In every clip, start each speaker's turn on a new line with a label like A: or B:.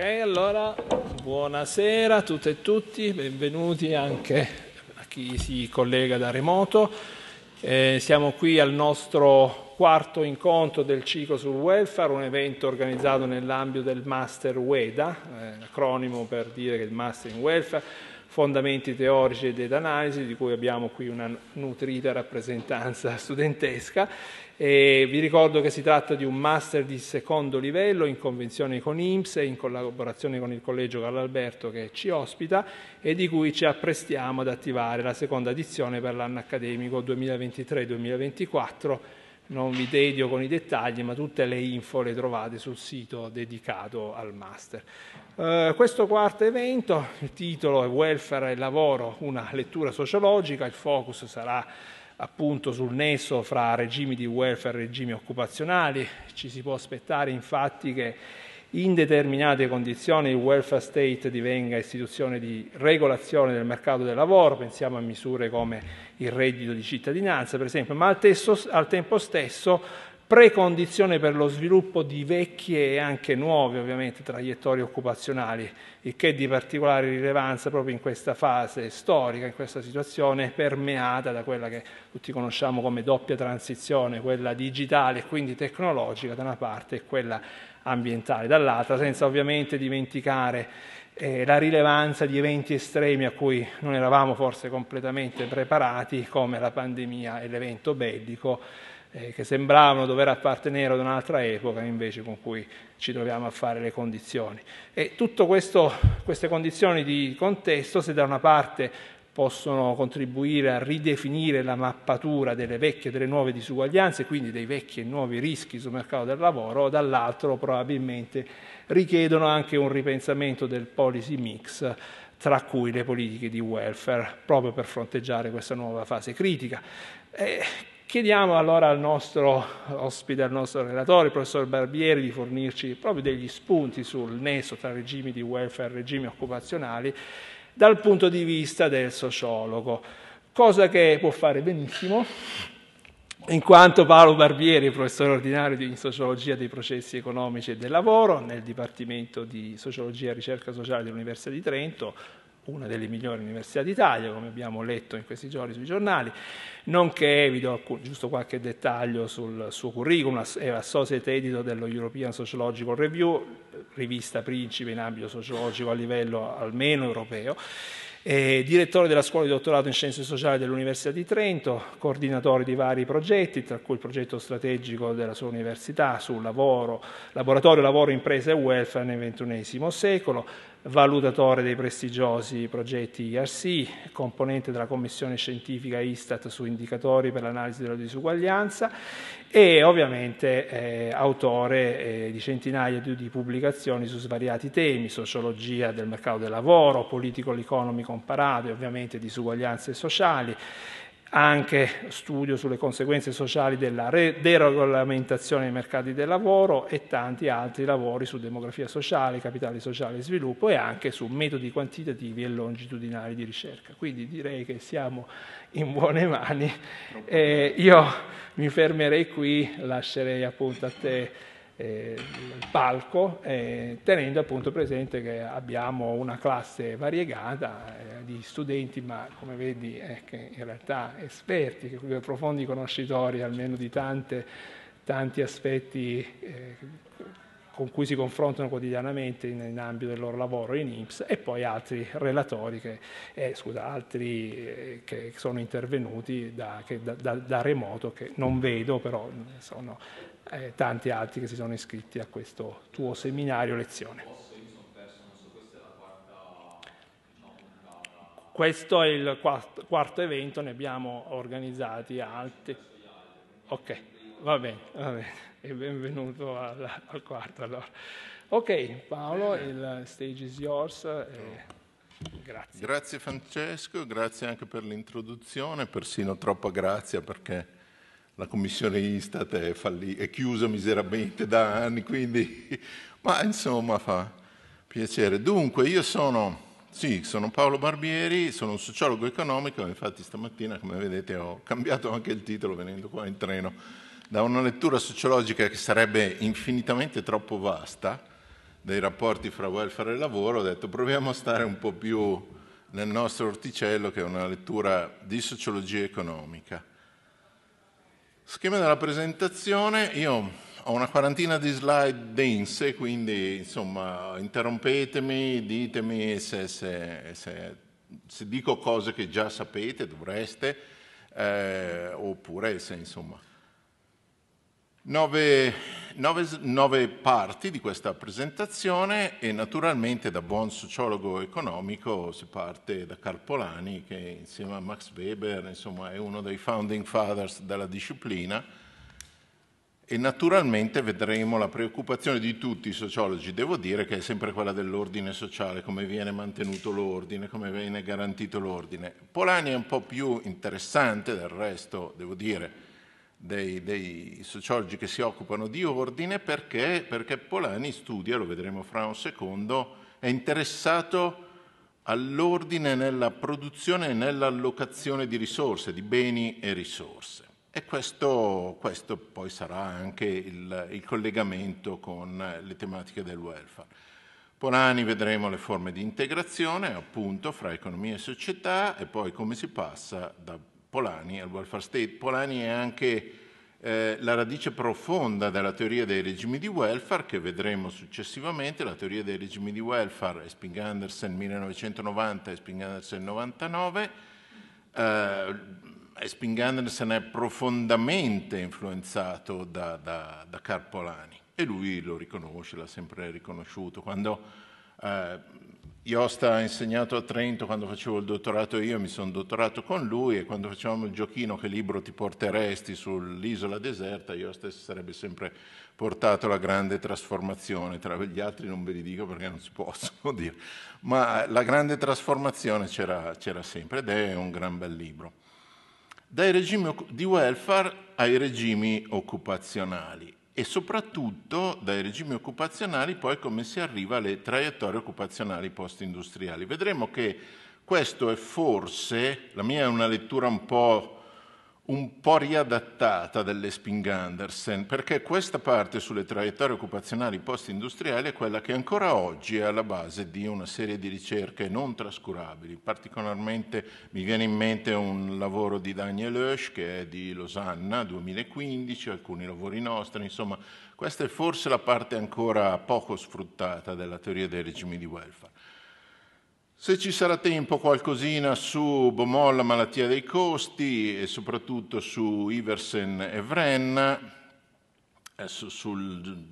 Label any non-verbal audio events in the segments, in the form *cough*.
A: Allora buonasera a tutte e tutti, benvenuti anche a chi si collega da remoto. Eh, siamo qui al nostro quarto incontro del ciclo sul welfare, un evento organizzato nell'ambito del Master WEDA, eh, acronimo per dire che il Master in Welfare, fondamenti teorici ed analisi, di cui abbiamo qui una nutrita rappresentanza *laughs* studentesca. E vi ricordo che si tratta di un master di secondo livello in convenzione con IMSS e in collaborazione con il Collegio Carlo Alberto che ci ospita e di cui ci apprestiamo ad attivare la seconda edizione per l'anno accademico 2023-2024 non vi tedio con i dettagli, ma tutte le info le trovate sul sito dedicato al master. Uh, questo quarto evento, il titolo è Welfare e lavoro, una lettura sociologica, il focus sarà appunto sul nesso fra regimi di welfare e regimi occupazionali. Ci si può aspettare infatti che in determinate condizioni il welfare state divenga istituzione di regolazione del mercato del lavoro, pensiamo a misure come il reddito di cittadinanza per esempio, ma al, testo, al tempo stesso precondizione per lo sviluppo di vecchie e anche nuove ovviamente traiettorie occupazionali, il che è di particolare rilevanza proprio in questa fase storica, in questa situazione permeata da quella che tutti conosciamo come doppia transizione, quella digitale e quindi tecnologica da una parte e quella ambientale dall'altra, senza ovviamente dimenticare eh, la rilevanza di eventi estremi a cui non eravamo forse completamente preparati, come la pandemia e l'evento bellico, eh, che sembravano dover appartenere ad un'altra epoca, invece con cui ci troviamo a fare le condizioni. E tutte queste condizioni di contesto, se da una parte possono contribuire a ridefinire la mappatura delle vecchie e delle nuove disuguaglianze, quindi dei vecchi e nuovi rischi sul mercato del lavoro, dall'altro probabilmente richiedono anche un ripensamento del policy mix tra cui le politiche di welfare, proprio per fronteggiare questa nuova fase critica. Eh, chiediamo allora al nostro ospite, al nostro relatore, il professor Barbieri, di fornirci proprio degli spunti sul nesso tra regimi di welfare e regimi occupazionali dal punto di vista del sociologo, cosa che può fare benissimo in quanto Paolo Barbieri, professore ordinario di sociologia dei processi economici e del lavoro nel Dipartimento di Sociologia e Ricerca Sociale dell'Università di Trento, una delle migliori università d'Italia, come abbiamo letto in questi giorni sui giornali, nonché, vi do giusto qualche dettaglio sul suo curriculum, è associate editor dello European Sociological Review, rivista principe in ambito sociologico a livello almeno europeo, è direttore della scuola di dottorato in scienze sociali dell'Università di Trento, coordinatore di vari progetti, tra cui il progetto strategico della sua università sul lavoro, laboratorio lavoro, impresa e welfare nel XXI secolo, valutatore dei prestigiosi progetti IRC, componente della commissione scientifica Istat su indicatori per l'analisi della disuguaglianza e ovviamente eh, autore eh, di centinaia di, di, pubblicazioni su svariati temi, sociologia del mercato del lavoro, political economy comparato e ovviamente disuguaglianze sociali, anche studio sulle conseguenze sociali della deregolamentazione dei mercati del lavoro e tanti altri lavori su demografia sociale, capitale sociale e sviluppo e anche su metodi quantitativi e longitudinali di ricerca. Quindi direi che siamo in buone mani. Eh, io mi fermerei qui, lascerei appunto a te eh, palco, eh, tenendo appunto presente che abbiamo una classe variegata eh, di studenti, ma come vedi eh, in realtà esperti, profondi conoscitori almeno di tante, tanti aspetti eh, con cui si confrontano quotidianamente in, in, ambito del loro lavoro in INPS e poi altri relatori che, eh, scusa, altri eh, che sono intervenuti da, che, da, da, da, remoto che non vedo però sono eh, tanti altri che si sono iscritti a questo tuo seminario lezione. Questo è il quarto, quarto evento, ne abbiamo organizzati altri. Ok, va bene, va bene. E benvenuto al, al quarto allora. Ok, Paolo, il stage is yours. E... Grazie.
B: Grazie Francesco, grazie anche per l'introduzione, persino troppa grazia perché la commissione Istat è, falli- è chiusa miseramente da anni, quindi, *laughs* ma insomma fa piacere. Dunque, io sono, sì, sono Paolo Barbieri, sono un sociologo economico, infatti stamattina, come vedete, ho cambiato anche il titolo venendo qua in treno, da una lettura sociologica che sarebbe infinitamente troppo vasta, dei rapporti fra welfare e lavoro, ho detto proviamo a stare un po' più nel nostro orticello che è una lettura di sociologia economica. Schema della presentazione, io ho una quarantina di slide dense, quindi insomma interrompetemi, ditemi se, se, se, se dico cose che già sapete, dovreste, eh, oppure se insomma Nove, nove, nove, parti di questa presentazione e naturalmente da buon sociologo economico si parte da Carpolani che insieme a Max Weber insomma, è uno dei founding fathers della disciplina e naturalmente vedremo la preoccupazione di tutti i sociologi, devo dire che è sempre quella dell'ordine sociale, come viene mantenuto l'ordine, come viene garantito l'ordine. Polani è un po' più interessante del resto, devo dire, dei, dei, sociologi che si occupano di ordine perché, perché Polani studia, lo vedremo fra un secondo, è interessato all'ordine nella produzione e nell'allocazione di risorse, di beni e risorse. E questo, questo poi sarà anche il, il, collegamento con le tematiche del welfare. Polani vedremo le forme di integrazione, appunto, fra economia e società e poi come si passa da Polani, al welfare state. Polani è anche eh, la radice profonda della teoria dei regimi di welfare che vedremo successivamente, la teoria dei regimi di welfare, Esping Andersen 1990 e Esping Andersen 99. Eh, Esping Andersen è profondamente influenzato da, da, da Carpolani e lui lo riconosce, l'ha sempre riconosciuto. Quando eh, Iosta ha insegnato a Trento quando facevo il dottorato io, mi sono dottorato con lui e quando facevamo il giochino che libro ti porteresti sull'isola deserta, Iosta si sarebbe sempre portato la grande trasformazione, tra gli altri non ve li dico perché non si possono *laughs* dire, ma la grande trasformazione c'era, c'era sempre ed è un gran bel libro. Dai regimi di welfare ai regimi occupazionali e soprattutto dai regimi occupazionali poi come si arriva alle traiettorie occupazionali post-industriali. Vedremo che questo è forse, la mia è una lettura un po' un po' riadattata dell'Esping Andersen, perché questa parte sulle traiettorie occupazionali post-industriali è quella che ancora oggi è alla base di una serie di ricerche non trascurabili. Particolarmente mi viene in mente un lavoro di Daniel Oesch, che è di Losanna 2015, alcuni lavori nostri, insomma, questa è forse la parte ancora poco sfruttata della teoria dei regimi di welfare. Se ci sarà tempo qualcosina su Beaumont, la malattia dei costi e soprattutto su Iversen e Vren, eh, su, sul,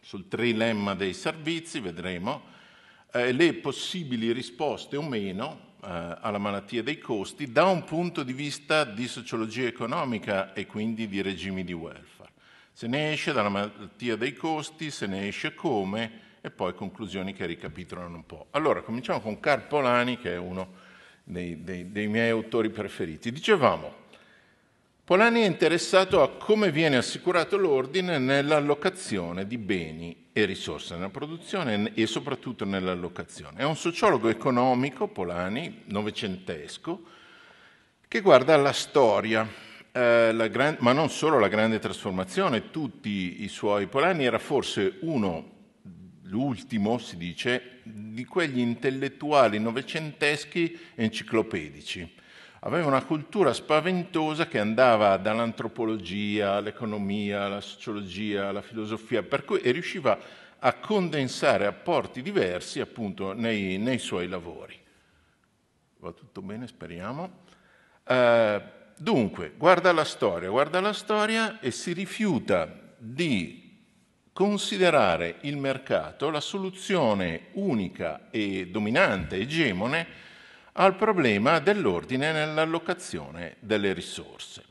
B: sul, trilemma dei servizi, vedremo, eh, le possibili risposte o meno eh, alla malattia dei costi da un punto di vista di sociologia economica e quindi di regimi di welfare. Se ne esce dalla malattia dei costi, se ne esce come, e poi conclusioni che ricapitolano un po'. Allora, cominciamo con Carpolani, che è uno dei, dei, dei miei autori preferiti. Dicevamo, Polani è interessato a come viene assicurato l'ordine nell'allocazione di beni e risorse, nella produzione e soprattutto nell'allocazione. È un sociologo economico, Polani, novecentesco, che guarda la storia, eh, gran, ma non solo la grande trasformazione, tutti i suoi Polani era forse uno l'ultimo, si dice, di quegli intellettuali novecenteschi enciclopedici. Aveva una cultura spaventosa che andava dall'antropologia all'economia, alla sociologia, alla filosofia, per cui e riusciva a condensare apporti diversi appunto nei, nei suoi lavori. Va tutto bene, speriamo. Uh, dunque, guarda la storia, guarda la storia e si rifiuta di considerare il mercato la soluzione unica e dominante, egemone, al problema dell'ordine nell'allocazione delle risorse.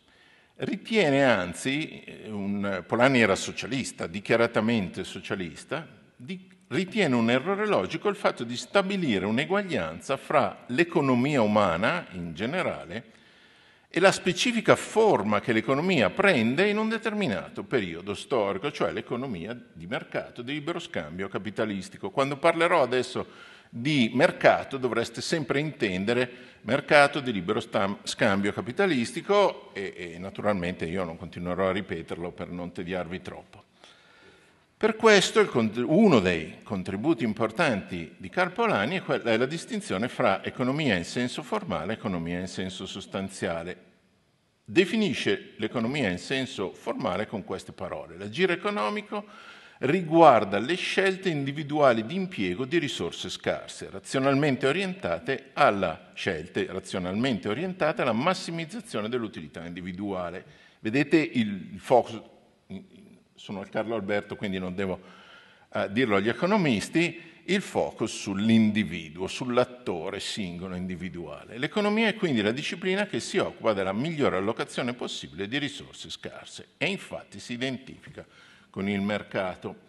B: Ritiene anzi, un, Polanyi era socialista, dichiaratamente socialista, di, ritiene un errore logico il fatto di stabilire un'eguaglianza fra l'economia umana in generale e la specifica forma che l'economia prende in un determinato periodo storico, cioè l'economia di mercato, di libero scambio capitalistico. Quando parlerò adesso di mercato dovreste sempre intendere mercato di libero scambio capitalistico e, e naturalmente io non continuerò a ripeterlo per non tediarvi troppo. Per questo uno dei contributi importanti di Carpolani è la distinzione fra economia in senso formale e economia in senso sostanziale. Definisce l'economia in senso formale con queste parole. L'agire economico riguarda le scelte individuali di impiego di risorse scarse, razionalmente orientate alla scelte razionalmente orientate alla massimizzazione dell'utilità individuale. Vedete il focus sono il Carlo Alberto, quindi non devo uh, dirlo agli economisti, il focus sull'individuo, sull'attore singolo individuale. L'economia è quindi la disciplina che si occupa della migliore allocazione possibile di risorse scarse e infatti si identifica con il mercato.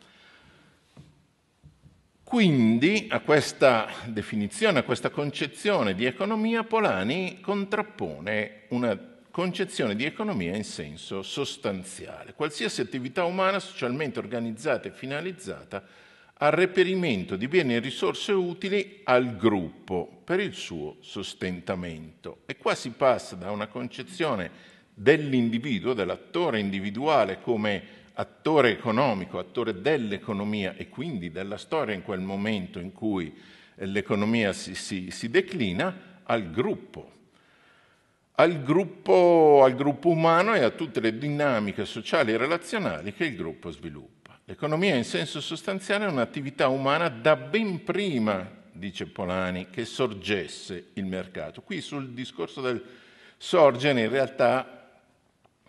B: Quindi a questa definizione, a questa concezione di economia, Polani contrappone una concezione di economia in senso sostanziale. Qualsiasi attività umana socialmente organizzata e finalizzata al reperimento di beni e risorse utili al gruppo per il suo sostentamento. E qua si passa da una concezione dell'individuo, dell'attore individuale come attore economico, attore dell'economia e quindi della storia in quel momento in cui l'economia si, si, si declina, al gruppo al gruppo, al gruppo umano e a tutte le dinamiche sociali e relazionali che il gruppo sviluppa. L'economia in senso sostanziale è un'attività umana da ben prima, dice Polani, che sorgesse il mercato. Qui sul discorso del sorgere in realtà,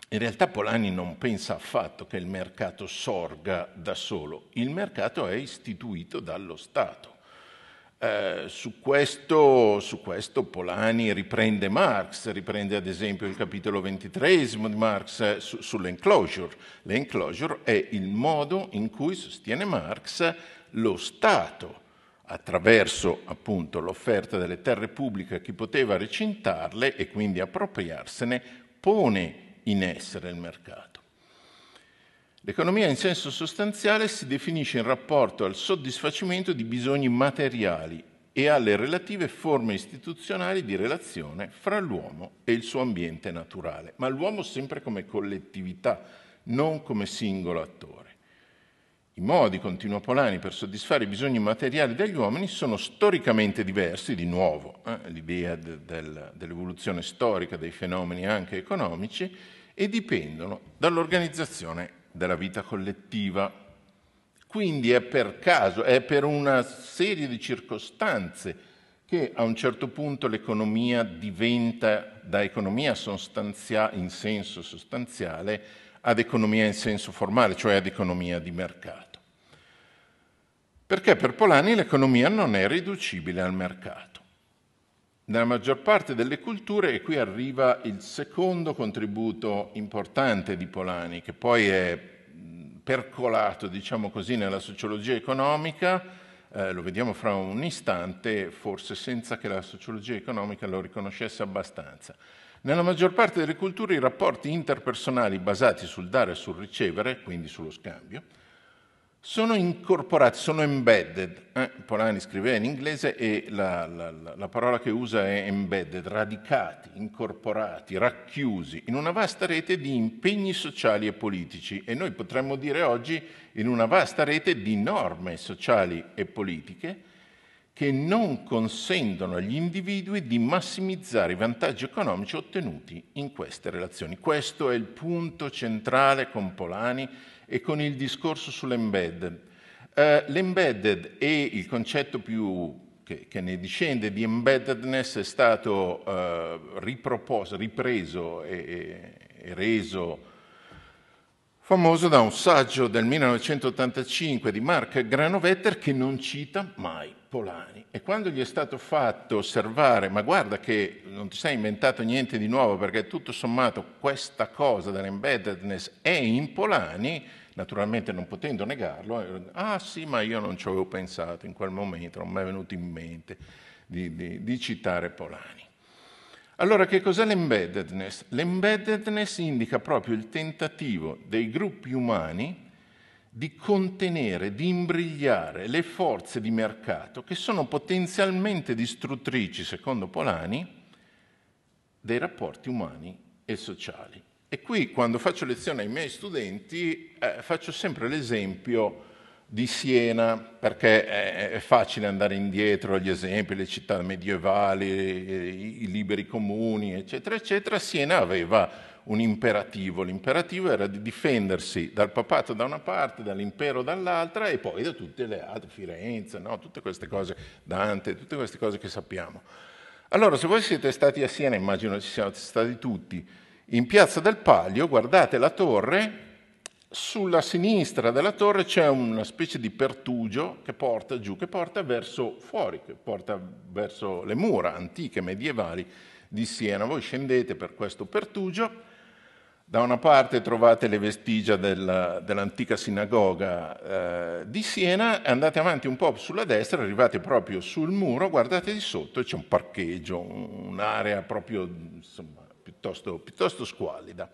B: in realtà Polani non pensa affatto che il mercato sorga da solo, il mercato è istituito dallo Stato. Eh, su, questo, su, questo, Polani riprende Marx, riprende ad esempio il capitolo ventitresimo di Marx eh, su, sull'enclosure. L'enclosure è il modo in cui sostiene Marx lo Stato, attraverso appunto l'offerta delle terre pubbliche a chi poteva recintarle e quindi appropriarsene, pone in essere il mercato. L'economia in senso sostanziale si definisce in rapporto al soddisfacimento di bisogni materiali e alle relative forme istituzionali di relazione fra l'uomo e il suo ambiente naturale, ma l'uomo sempre come collettività, non come singolo attore. I modi, continua Polani, per soddisfare i bisogni materiali degli uomini sono storicamente diversi, di nuovo eh, l'idea de, del, dell'evoluzione storica dei fenomeni anche economici, e dipendono dall'organizzazione della vita collettiva. Quindi è per caso, è per una serie di circostanze che a un certo punto l'economia diventa da economia in senso sostanziale ad economia in senso formale, cioè ad economia di mercato. Perché per Polani l'economia non è riducibile al mercato. Nella maggior parte delle culture, e qui arriva il secondo contributo importante di Polani, che poi è percolato, diciamo così, nella sociologia economica, eh, lo vediamo fra un istante, forse senza che la sociologia economica lo riconoscesse abbastanza. Nella maggior parte delle culture i rapporti interpersonali basati sul dare e sul ricevere, quindi sullo scambio, sono incorporati, sono embedded. Eh, Polani scrive in inglese e la, la, la, parola che usa è embedded, radicati, incorporati, racchiusi in una vasta rete di impegni sociali e politici e noi potremmo dire oggi in una vasta rete di norme sociali e politiche che non consentono agli individui di massimizzare i vantaggi economici ottenuti in queste relazioni. Questo è il punto centrale con Polani e con il discorso sull'embedded. Uh, l'embedded e il concetto più che, che, ne discende di embeddedness è stato uh, riproposto, ripreso e, e reso famoso da un saggio del 1985 di Mark Granovetter che non cita mai Polani. E quando gli è stato fatto osservare, ma guarda che non ti sei inventato niente di nuovo perché tutto sommato questa cosa dell'embeddedness è in Polani, naturalmente non potendo negarlo, ah sì, ma io non ci avevo pensato in quel momento, non mi è venuto in mente di, di, di citare Polani. Allora, che cos'è l'embeddedness? L'embeddedness indica proprio il tentativo dei gruppi umani di contenere, di imbrigliare le forze di mercato che sono potenzialmente distruttrici, secondo Polani, dei rapporti umani e sociali. E qui quando faccio lezione ai miei studenti eh, faccio sempre l'esempio di Siena, perché è, facile andare indietro agli esempi, le città medievali, i, liberi comuni, eccetera, eccetera, Siena aveva un imperativo. L'imperativo era di difendersi dal papato da una parte, dall'impero dall'altra e poi da tutte le altre, Firenze, no? tutte queste cose, Dante, tutte queste cose che sappiamo. Allora, se voi siete stati a Siena, immagino ci siate stati tutti, in Piazza del Palio, guardate la torre, sulla sinistra della torre c'è una specie di pertugio che porta giù, che porta verso fuori, che porta verso le mura antiche medievali di Siena. Voi scendete per questo pertugio, da una parte trovate le vestigia della, dell'antica sinagoga eh, di Siena, andate avanti un po' sulla destra, arrivate proprio sul muro, guardate di sotto e c'è un parcheggio, un'area proprio insomma, piuttosto, piuttosto squallida.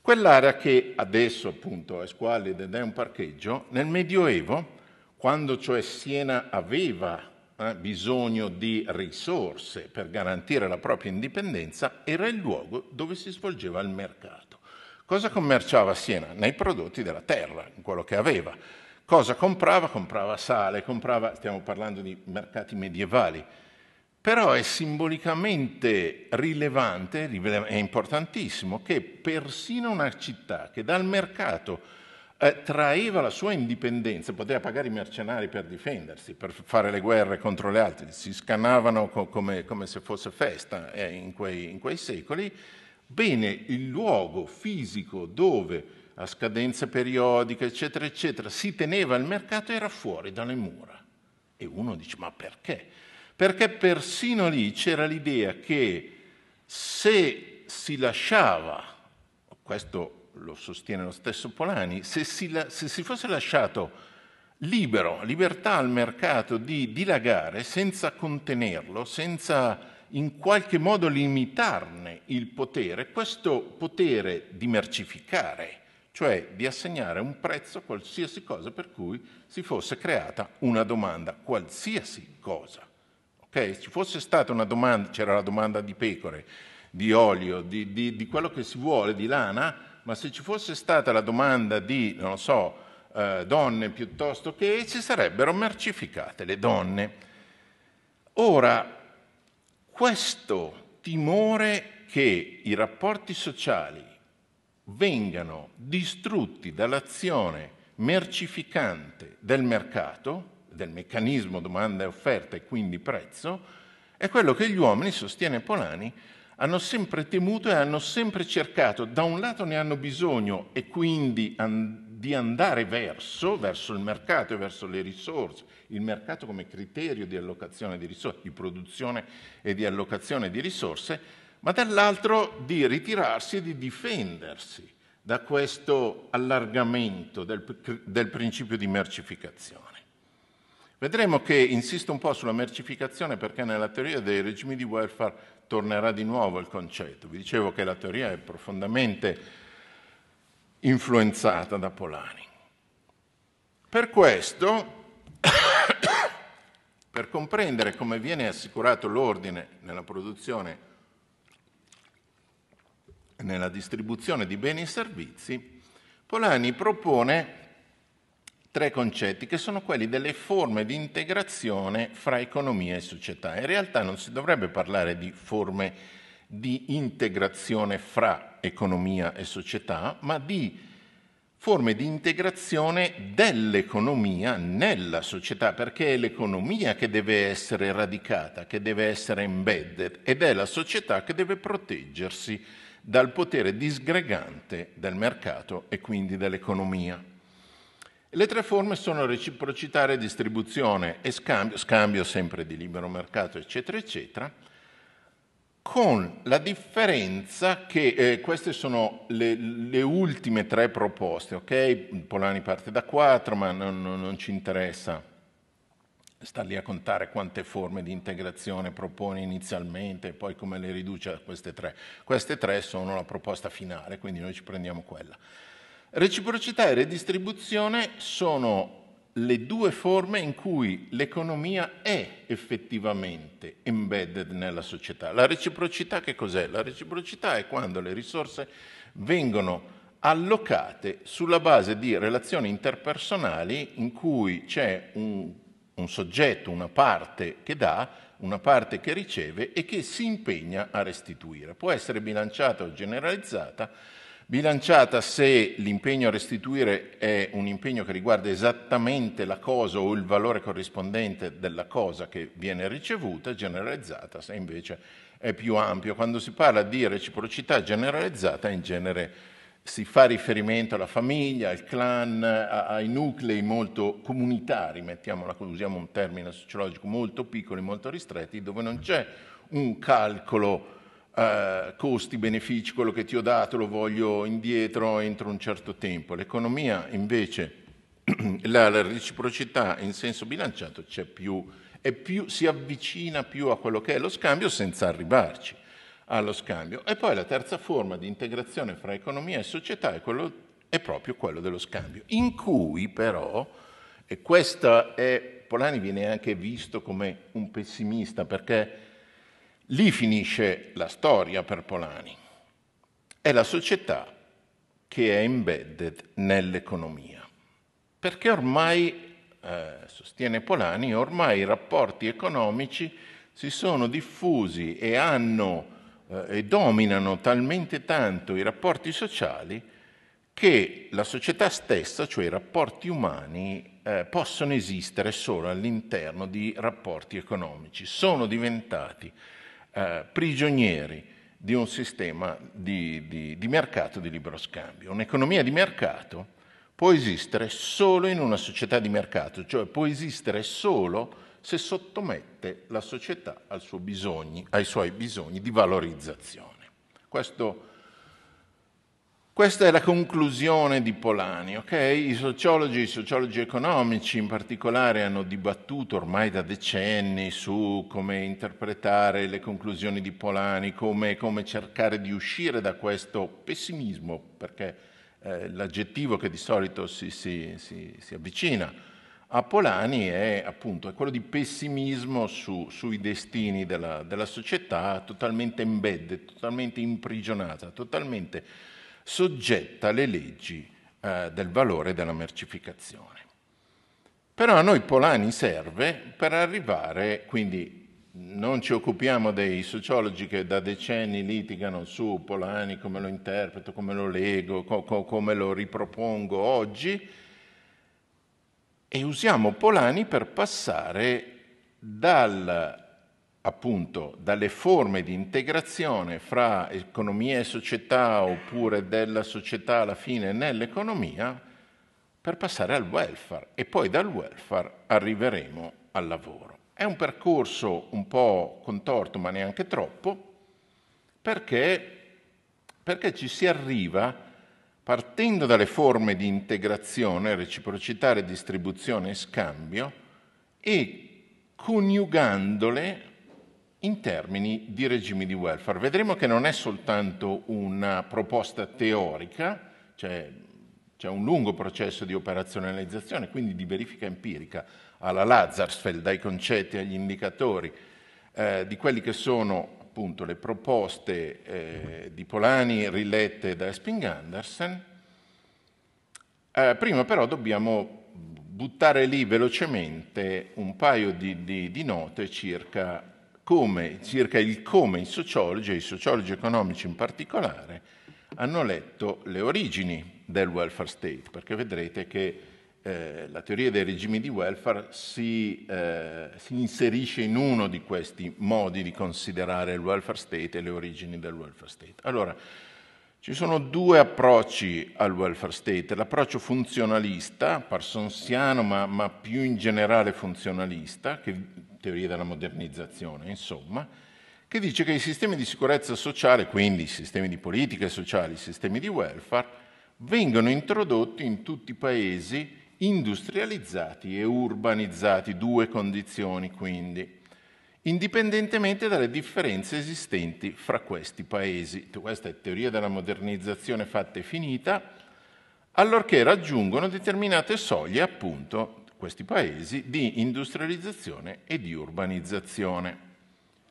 B: Quell'area che adesso appunto è squallida ed è un parcheggio, nel Medioevo, quando cioè Siena aveva eh, bisogno di risorse per garantire la propria indipendenza, era il luogo dove si svolgeva il mercato. Cosa commerciava Siena? Nei prodotti della terra, in quello che aveva. Cosa comprava? Comprava sale, comprava, stiamo parlando di mercati medievali, però è simbolicamente rilevante, è importantissimo, che persino una città che dal mercato eh, traeva la sua indipendenza, poteva pagare i mercenari per difendersi, per fare le guerre contro le altre, si scannavano co- come, come, se fosse festa eh, in, quei, in quei secoli, bene il luogo fisico dove a scadenze periodiche, eccetera, eccetera, si teneva il mercato era fuori dalle mura. E uno dice, ma perché? Perché persino lì c'era l'idea che se si lasciava, questo lo sostiene lo stesso Polani, se si, se si fosse lasciato libero, libertà al mercato di dilagare senza contenerlo, senza in qualche modo limitarne il potere, questo potere di mercificare, cioè di assegnare un prezzo a qualsiasi cosa per cui si fosse creata una domanda, qualsiasi cosa. Okay? Ci fosse stata una domanda, c'era la domanda di pecore, di olio, di, di, di, quello che si vuole, di lana, ma se ci fosse stata la domanda di, non so, eh, donne piuttosto che ci sarebbero mercificate le donne. Ora, questo timore che i rapporti sociali vengano distrutti dall'azione mercificante del mercato, del meccanismo domanda e offerta e quindi prezzo, è quello che gli uomini, sostiene Polani, hanno sempre temuto e hanno sempre cercato, da un lato ne hanno bisogno e quindi an- di andare verso, verso il mercato e verso le risorse, il mercato come criterio di allocazione di risorse, di produzione e di allocazione di risorse, ma dall'altro di ritirarsi e di difendersi da questo allargamento del, del principio di mercificazione. Vedremo che insisto un po' sulla mercificazione perché nella teoria dei regimi di welfare tornerà di nuovo il concetto. Vi dicevo che la teoria è profondamente influenzata da Polani. Per questo, *coughs* per comprendere come viene assicurato l'ordine nella produzione e nella distribuzione di beni e servizi, Polani propone tre concetti che sono quelli delle forme di integrazione fra economia e società. In realtà non si dovrebbe parlare di forme di integrazione fra economia e società, ma di forme di integrazione dell'economia nella società, perché è l'economia che deve essere radicata, che deve essere embedded ed è la società che deve proteggersi dal potere disgregante del mercato e quindi dell'economia. Le tre forme sono reciprocità, redistribuzione e scambio, scambio sempre di libero mercato, eccetera, eccetera, con la differenza che eh, queste sono le, le, ultime tre proposte, ok? Polani parte da quattro, ma non, non, non ci interessa sta lì a contare quante forme di integrazione propone inizialmente e poi come le riduce a queste tre. Queste tre sono la proposta finale, quindi noi ci prendiamo quella. Reciprocità e redistribuzione sono le due forme in cui l'economia è effettivamente embedded nella società. La reciprocità che cos'è? La reciprocità è quando le risorse vengono allocate sulla base di relazioni interpersonali in cui c'è un, un soggetto, una parte che dà, una parte che riceve e che si impegna a restituire. Può essere bilanciata o generalizzata, bilanciata se l'impegno a restituire è un impegno che riguarda esattamente la cosa o il valore corrispondente della cosa che viene ricevuta, generalizzata se invece è più ampio. Quando si parla di reciprocità generalizzata in genere si fa riferimento alla famiglia, al clan, ai nuclei molto comunitari, mettiamola usiamo un termine sociologico, molto piccoli, molto ristretti, dove non c'è un calcolo eh, costi-benefici, quello che ti ho dato lo voglio indietro entro un certo tempo. L'economia invece, *clears throat* la, la reciprocità in senso bilanciato c'è più, più, si avvicina più a quello che è lo scambio senza arrivarci allo scambio. E poi la terza forma di integrazione fra economia e società è, quello, è proprio quello dello scambio, in cui però, e questo è, Polani viene anche visto come un pessimista perché Lì finisce la storia per Polani. È la società che è embedded nell'economia. Perché ormai, eh, sostiene Polani, ormai i rapporti economici si sono diffusi e hanno eh, e dominano talmente tanto i rapporti sociali che la società stessa, cioè i rapporti umani, eh, possono esistere solo all'interno di rapporti economici. Sono diventati eh, prigionieri di un sistema di, di, di mercato di libero scambio. Un'economia di mercato può esistere solo in una società di mercato, cioè può esistere solo se sottomette la società ai suoi bisogni di valorizzazione. Questo questa è la conclusione di Polani. Okay? I sociologi, i sociologi economici in particolare hanno dibattuto ormai da decenni su come interpretare le conclusioni di Polani, come, come cercare di uscire da questo pessimismo, perché eh, l'aggettivo che di solito si, si, si, si, avvicina a Polani è appunto è quello di pessimismo su, sui destini della, della società, totalmente embedded, totalmente imprigionata, totalmente soggetta alle leggi eh, del valore della mercificazione. Però a noi Polani serve per arrivare, quindi non ci occupiamo dei sociologi che da decenni litigano su Polani, come lo interpreto, come lo leggo, co- co- come lo ripropongo oggi, e usiamo Polani per passare dal appunto dalle forme di integrazione fra economia e società oppure della società alla fine nell'economia per passare al welfare e poi dal welfare arriveremo al lavoro. È un percorso un po' contorto ma neanche troppo perché, perché ci si arriva partendo dalle forme di integrazione, reciprocità, redistribuzione e scambio e coniugandole in termini di regimi di welfare. Vedremo che non è soltanto una proposta teorica, cioè c'è un lungo processo di operazionalizzazione, quindi di verifica empirica alla Lazarsfeld, dai concetti agli indicatori, eh, di quelli che sono appunto le proposte eh, di Polani rilette da Esping Andersen. Eh, prima però dobbiamo buttare lì velocemente un paio di, di, di note circa come, circa il come i sociologi, e i sociologi economici in particolare, hanno letto le origini del welfare state, perché vedrete che eh, la teoria dei regimi di welfare si, eh, si, inserisce in uno di questi modi di considerare il welfare state e le origini del welfare state. Allora, ci sono due approcci al welfare state, l'approccio funzionalista, parsonsiano ma, ma più in generale funzionalista, che teoria della modernizzazione, insomma, che dice che i sistemi di sicurezza sociale, quindi i sistemi di politica sociale, i sistemi di welfare, vengono introdotti in tutti i paesi industrializzati e urbanizzati, due condizioni quindi, indipendentemente dalle differenze esistenti fra questi paesi. Questa è teoria della modernizzazione fatta e finita, allorché raggiungono determinate soglie appunto questi paesi di industrializzazione e di urbanizzazione.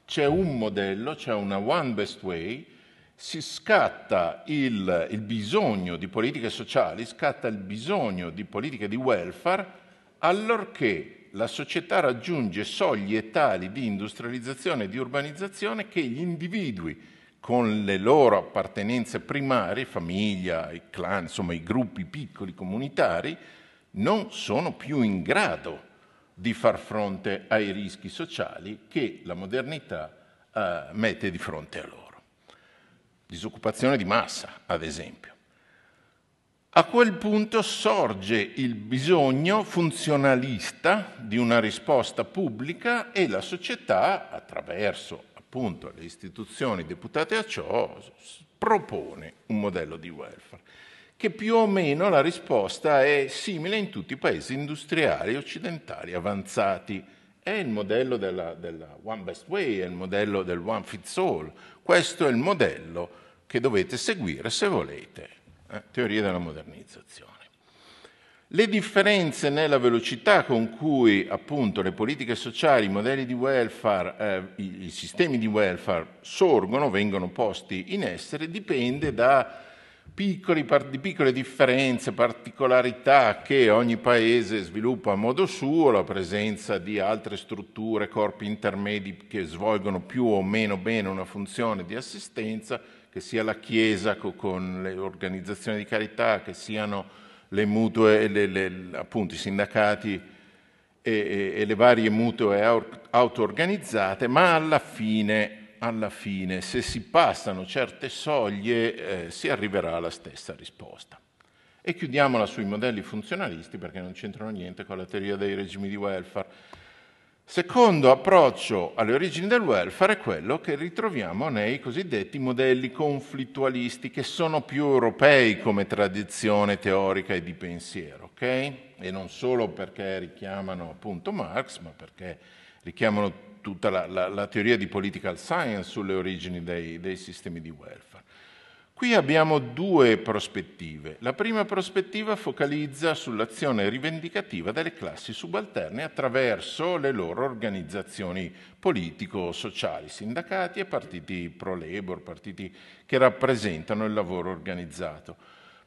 B: C'è un modello, c'è una one best way si scatta il, il, bisogno di politiche sociali, scatta il bisogno di politiche di welfare allorché la società raggiunge soglie tali di industrializzazione e di urbanizzazione che gli individui con le loro appartenenze primarie, famiglia, i clan, insomma i gruppi piccoli comunitari, non sono più in grado di far fronte ai rischi sociali che la modernità eh, mette di fronte a loro. Disoccupazione di massa, ad esempio. A quel punto sorge il bisogno funzionalista di una risposta pubblica e la società, attraverso appunto le istituzioni deputate a ciò, propone un modello di welfare, che più o meno la risposta è simile in tutti i paesi industriali occidentali avanzati. È il modello della, della One Best Way, è il modello del One Fits All. Questo è il modello che dovete seguire se volete eh, teoria della modernizzazione. Le differenze nella velocità con cui appunto le politiche sociali, i modelli di welfare, eh, i, i, sistemi di welfare sorgono, vengono posti in essere, dipende da piccoli, di piccole differenze, particolarità che ogni paese sviluppa a modo suo, la presenza di altre strutture, corpi intermedi che svolgono più o meno bene una funzione di assistenza, che sia la Chiesa con le organizzazioni di carità, che siano le mutue, le, le, appunto i sindacati e, e, e le varie mutue auto-organizzate, ma alla fine, alla fine, se si passano certe soglie, eh, si arriverà alla stessa risposta. E chiudiamola sui modelli funzionalisti perché non c'entrano niente con la teoria dei regimi di welfare Secondo approccio alle origini del welfare è quello che ritroviamo nei cosiddetti modelli conflittualisti, che sono più europei come tradizione teorica e di pensiero, ok? E non solo perché richiamano appunto Marx, ma perché richiamano tutta la, la, la teoria di political science sulle origini dei, dei sistemi di welfare. Qui abbiamo due prospettive. La prima prospettiva focalizza sull'azione rivendicativa delle classi subalterne attraverso le loro organizzazioni politico-sociali, sindacati e partiti pro-labor, partiti che rappresentano il lavoro organizzato.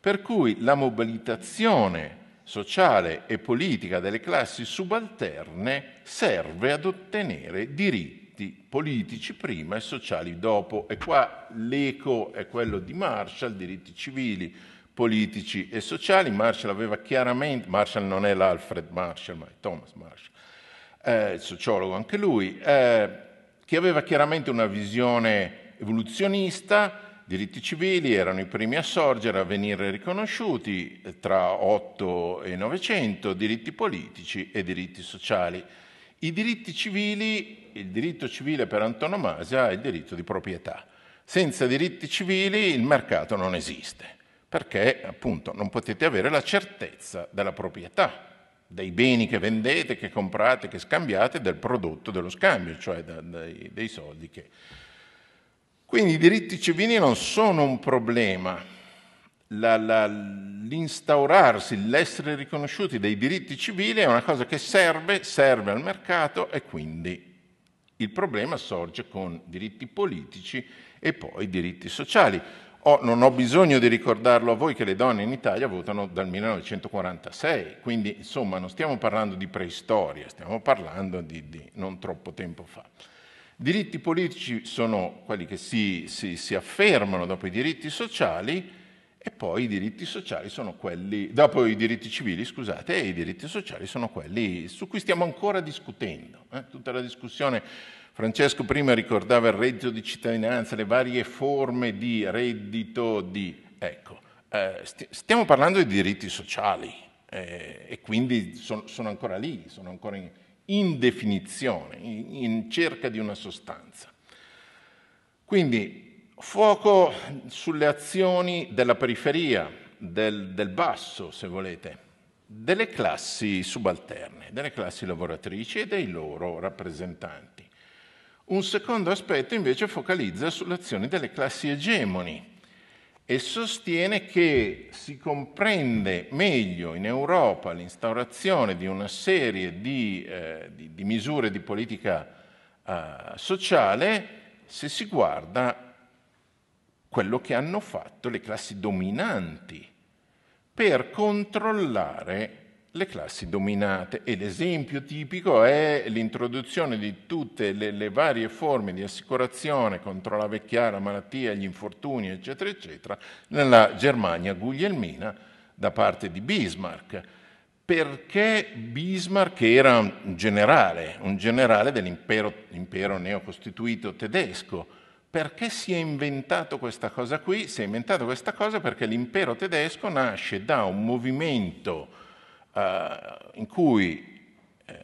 B: Per cui la mobilitazione sociale e politica delle classi subalterne serve ad ottenere diritti diritti politici prima e sociali dopo. E qua l'eco è quello di Marshall, diritti civili, politici e sociali. Marshall aveva chiaramente, Marshall non è l'Alfred Marshall, ma è Thomas Marshall, eh, sociologo anche lui, eh, che aveva chiaramente una visione evoluzionista, diritti civili erano i primi a sorgere, a venire riconosciuti tra 8 e 900, diritti politici e diritti sociali. I diritti civili, il diritto civile per antonomasia è il diritto di proprietà. Senza diritti civili il mercato non esiste, perché appunto non potete avere la certezza della proprietà dei beni che vendete, che comprate, che scambiate, del prodotto dello scambio, cioè da, dai, dei soldi che... Quindi i diritti civili non sono un problema, la, la, l'instaurarsi, l'essere riconosciuti dei diritti civili è una cosa che serve, serve al mercato e quindi il problema sorge con diritti politici e poi diritti sociali. Oh, non ho bisogno di ricordarlo a voi che le donne in Italia votano dal 1946, quindi insomma non stiamo parlando di preistoria, stiamo parlando di, di non troppo tempo fa. Diritti politici sono quelli che si, si, si affermano dopo i diritti sociali, e poi i diritti sociali sono quelli, dopo i diritti civili, scusate, e i diritti sociali sono quelli su cui stiamo ancora discutendo. Eh? Tutta la discussione, Francesco prima ricordava il reddito di cittadinanza, le varie forme di reddito di... Ecco, eh, stiamo parlando di diritti sociali eh, e quindi son, sono ancora lì, sono ancora in, in definizione, in, in cerca di una sostanza. Quindi Fuoco sulle azioni della periferia, del, del, basso, se volete, delle classi subalterne, delle classi lavoratrici e dei loro rappresentanti. Un secondo aspetto invece focalizza sulle azioni delle classi egemoni e sostiene che si comprende meglio in Europa l'instaurazione di una serie di, eh, di, di misure di politica eh, sociale se si guarda quello che hanno fatto le classi dominanti per controllare le classi dominate e l'esempio tipico è l'introduzione di tutte le, le, varie forme di assicurazione contro la vecchiaia, la malattia, gli infortuni, eccetera, eccetera, nella Germania guglielmina da parte di Bismarck, perché Bismarck era un generale, un generale dell'impero neocostituito tedesco. Perché si è inventato questa cosa qui? Si è inventato questa cosa perché l'impero tedesco nasce da un movimento eh, in cui eh,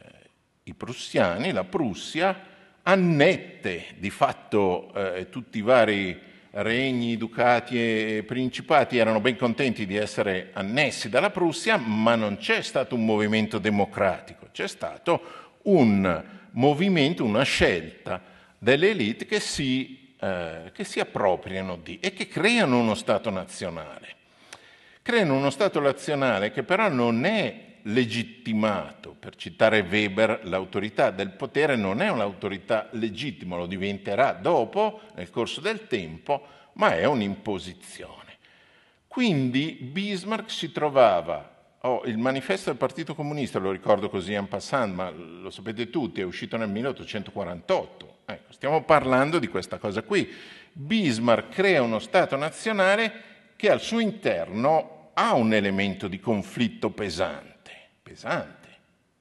B: i prussiani, la Prussia, annette di fatto eh, tutti i vari regni, ducati e principati erano ben contenti di essere annessi dalla Prussia, ma non c'è stato un movimento democratico, c'è stato un movimento, una scelta delle elite che si, eh, che si appropriano di e che creano uno Stato nazionale creano uno Stato nazionale che però non è legittimato, per citare Weber, l'autorità del potere non è un'autorità legittima, lo diventerà dopo, nel corso del tempo, ma è un'imposizione. Quindi Bismarck si trovava, oh, il manifesto del Partito Comunista, lo ricordo così en passant, ma lo sapete tutti, è uscito nel 1848. Ecco, stiamo parlando di questa cosa qui. Bismarck crea uno Stato nazionale che al suo interno ha un elemento di conflitto pesante, pesante.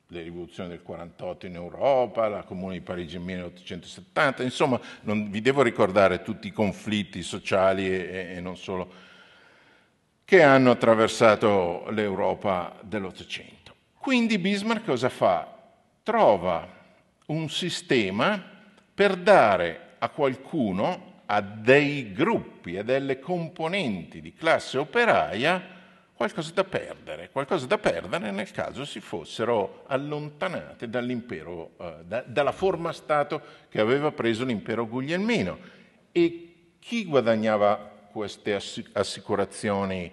B: Le rivoluzioni del 48 in Europa, la Comune di Parigi nel 1870, insomma non vi devo ricordare tutti i conflitti sociali e, e non solo che hanno attraversato l'Europa dell'Ottocento. Quindi Bismarck cosa fa? Trova un sistema per dare a qualcuno, a dei gruppi, a delle componenti di classe operaia, qualcosa da perdere, qualcosa da perdere nel caso si fossero allontanate dall'impero, eh, da, dalla forma Stato che aveva preso l'impero guglielmino. E chi guadagnava queste assicurazioni?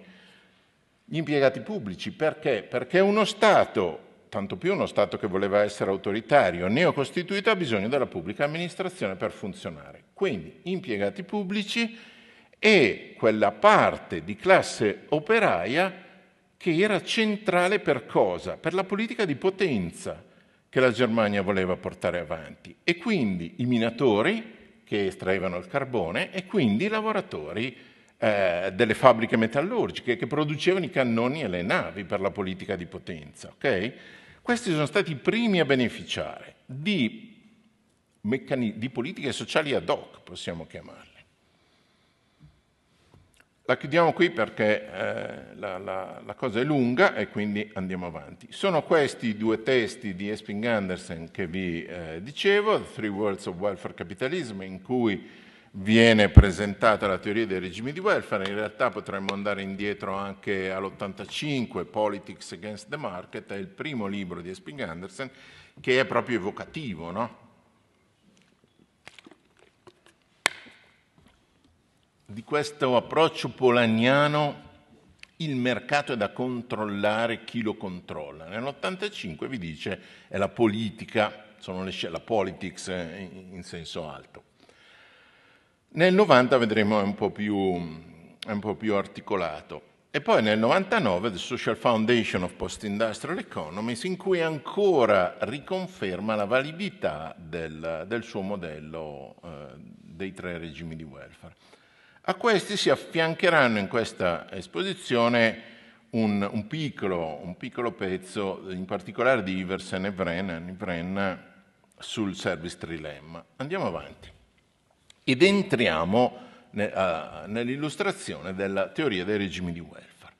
B: Gli impiegati pubblici. Perché? Perché uno Stato, tanto più uno Stato che voleva essere autoritario, neocostituito, ha bisogno della pubblica amministrazione per funzionare. Quindi impiegati pubblici e quella parte di classe operaia che era centrale per cosa? Per la politica di potenza che la Germania voleva portare avanti e quindi i minatori che estraevano il carbone e quindi i lavoratori eh, delle fabbriche metallurgiche che producevano i cannoni e le navi per la politica di potenza. Okay? Questi sono stati i primi a beneficiare di, meccani- di politiche sociali ad hoc, possiamo chiamarle. La chiudiamo qui perché eh, la, la, la, cosa è lunga e quindi andiamo avanti. Sono questi due testi di Esping Andersen che vi eh, dicevo, The Three Worlds of Welfare Capitalism, in cui viene presentata la teoria dei regimi di welfare, in realtà potremmo andare indietro anche all'85, Politics Against the Market, è il primo libro di Esping Andersen, che è proprio evocativo, no? di questo approccio polaniano il mercato è da controllare chi lo controlla. Nell'85 vi dice è la politica, sono le, la politics in senso alto. Nel 90 vedremo è un po' più, un po più articolato. E poi nel 99 The Social Foundation of Post-Industrial Economies, in cui ancora riconferma la validità del, del suo modello eh, dei tre regimi di welfare. A questi si affiancheranno in questa esposizione un, un, piccolo, un piccolo, pezzo, in particolare di Iversen e Vren sul service trilemma. Andiamo avanti ed entriamo ne, nell'illustrazione della teoria dei regimi di welfare.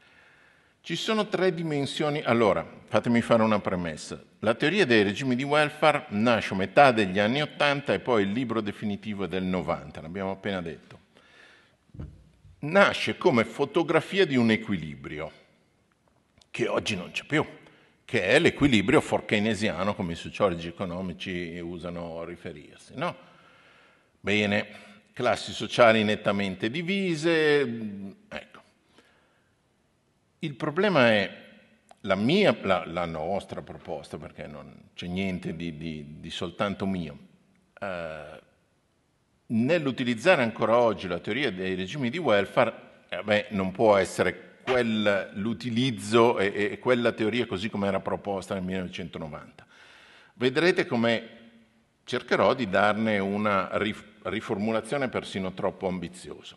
B: Ci sono tre dimensioni. Allora, fatemi fare una premessa. La teoria dei regimi di welfare nasce a metà degli anni 80 e poi il libro definitivo è del 90, l'abbiamo appena detto nasce come fotografia di un equilibrio che oggi non c'è più, che è l'equilibrio forkeynesiano come i sociologi economici usano riferirsi. No? Bene, classi sociali nettamente divise, ecco. Il problema è la, mia, la, la nostra proposta, perché non c'è niente di, di, di soltanto mio, eh, nell'utilizzare ancora oggi la teoria dei regimi di welfare, eh beh, non può essere quel, l'utilizzo e, e, quella teoria così come era proposta nel 1990. Vedrete come cercherò di darne una riformulazione persino troppo ambiziosa.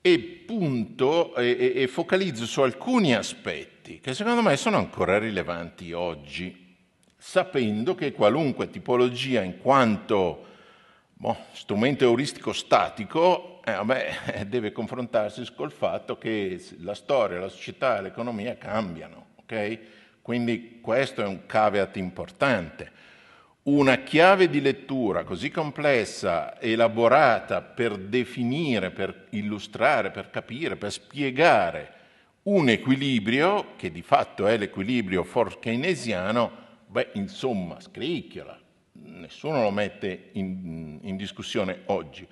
B: E punto e, e focalizzo su alcuni aspetti che secondo me sono ancora rilevanti oggi, sapendo che qualunque tipologia in quanto boh, strumento euristico statico eh, vabbè, deve confrontarsi col fatto che la storia, la società l'economia cambiano. Okay? Quindi questo è un caveat importante. Una chiave di lettura così complessa, elaborata per definire, per illustrare, per capire, per spiegare un equilibrio, che di fatto è l'equilibrio for keynesiano, beh, insomma, scricchiola, nessuno lo mette in, in discussione oggi.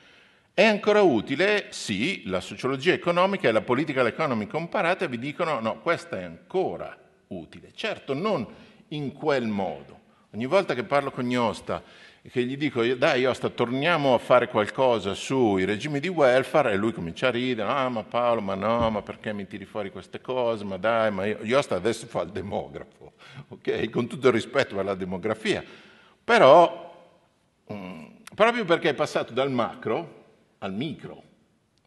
B: È ancora utile? Sì, la sociologia economica e la politica economica comparata vi dicono no, questa è ancora utile. Certo, non in quel modo. Ogni volta che parlo con Iosta e che gli dico dai Iosta torniamo a fare qualcosa sui regimi di welfare e lui comincia a ridere, ah ma Paolo ma no, ma perché mi tiri fuori queste cose, ma dai, ma io... Iosta adesso fa il demografo, ok? Con tutto il rispetto per la demografia, però, mm, proprio perché è passato dal macro al micro,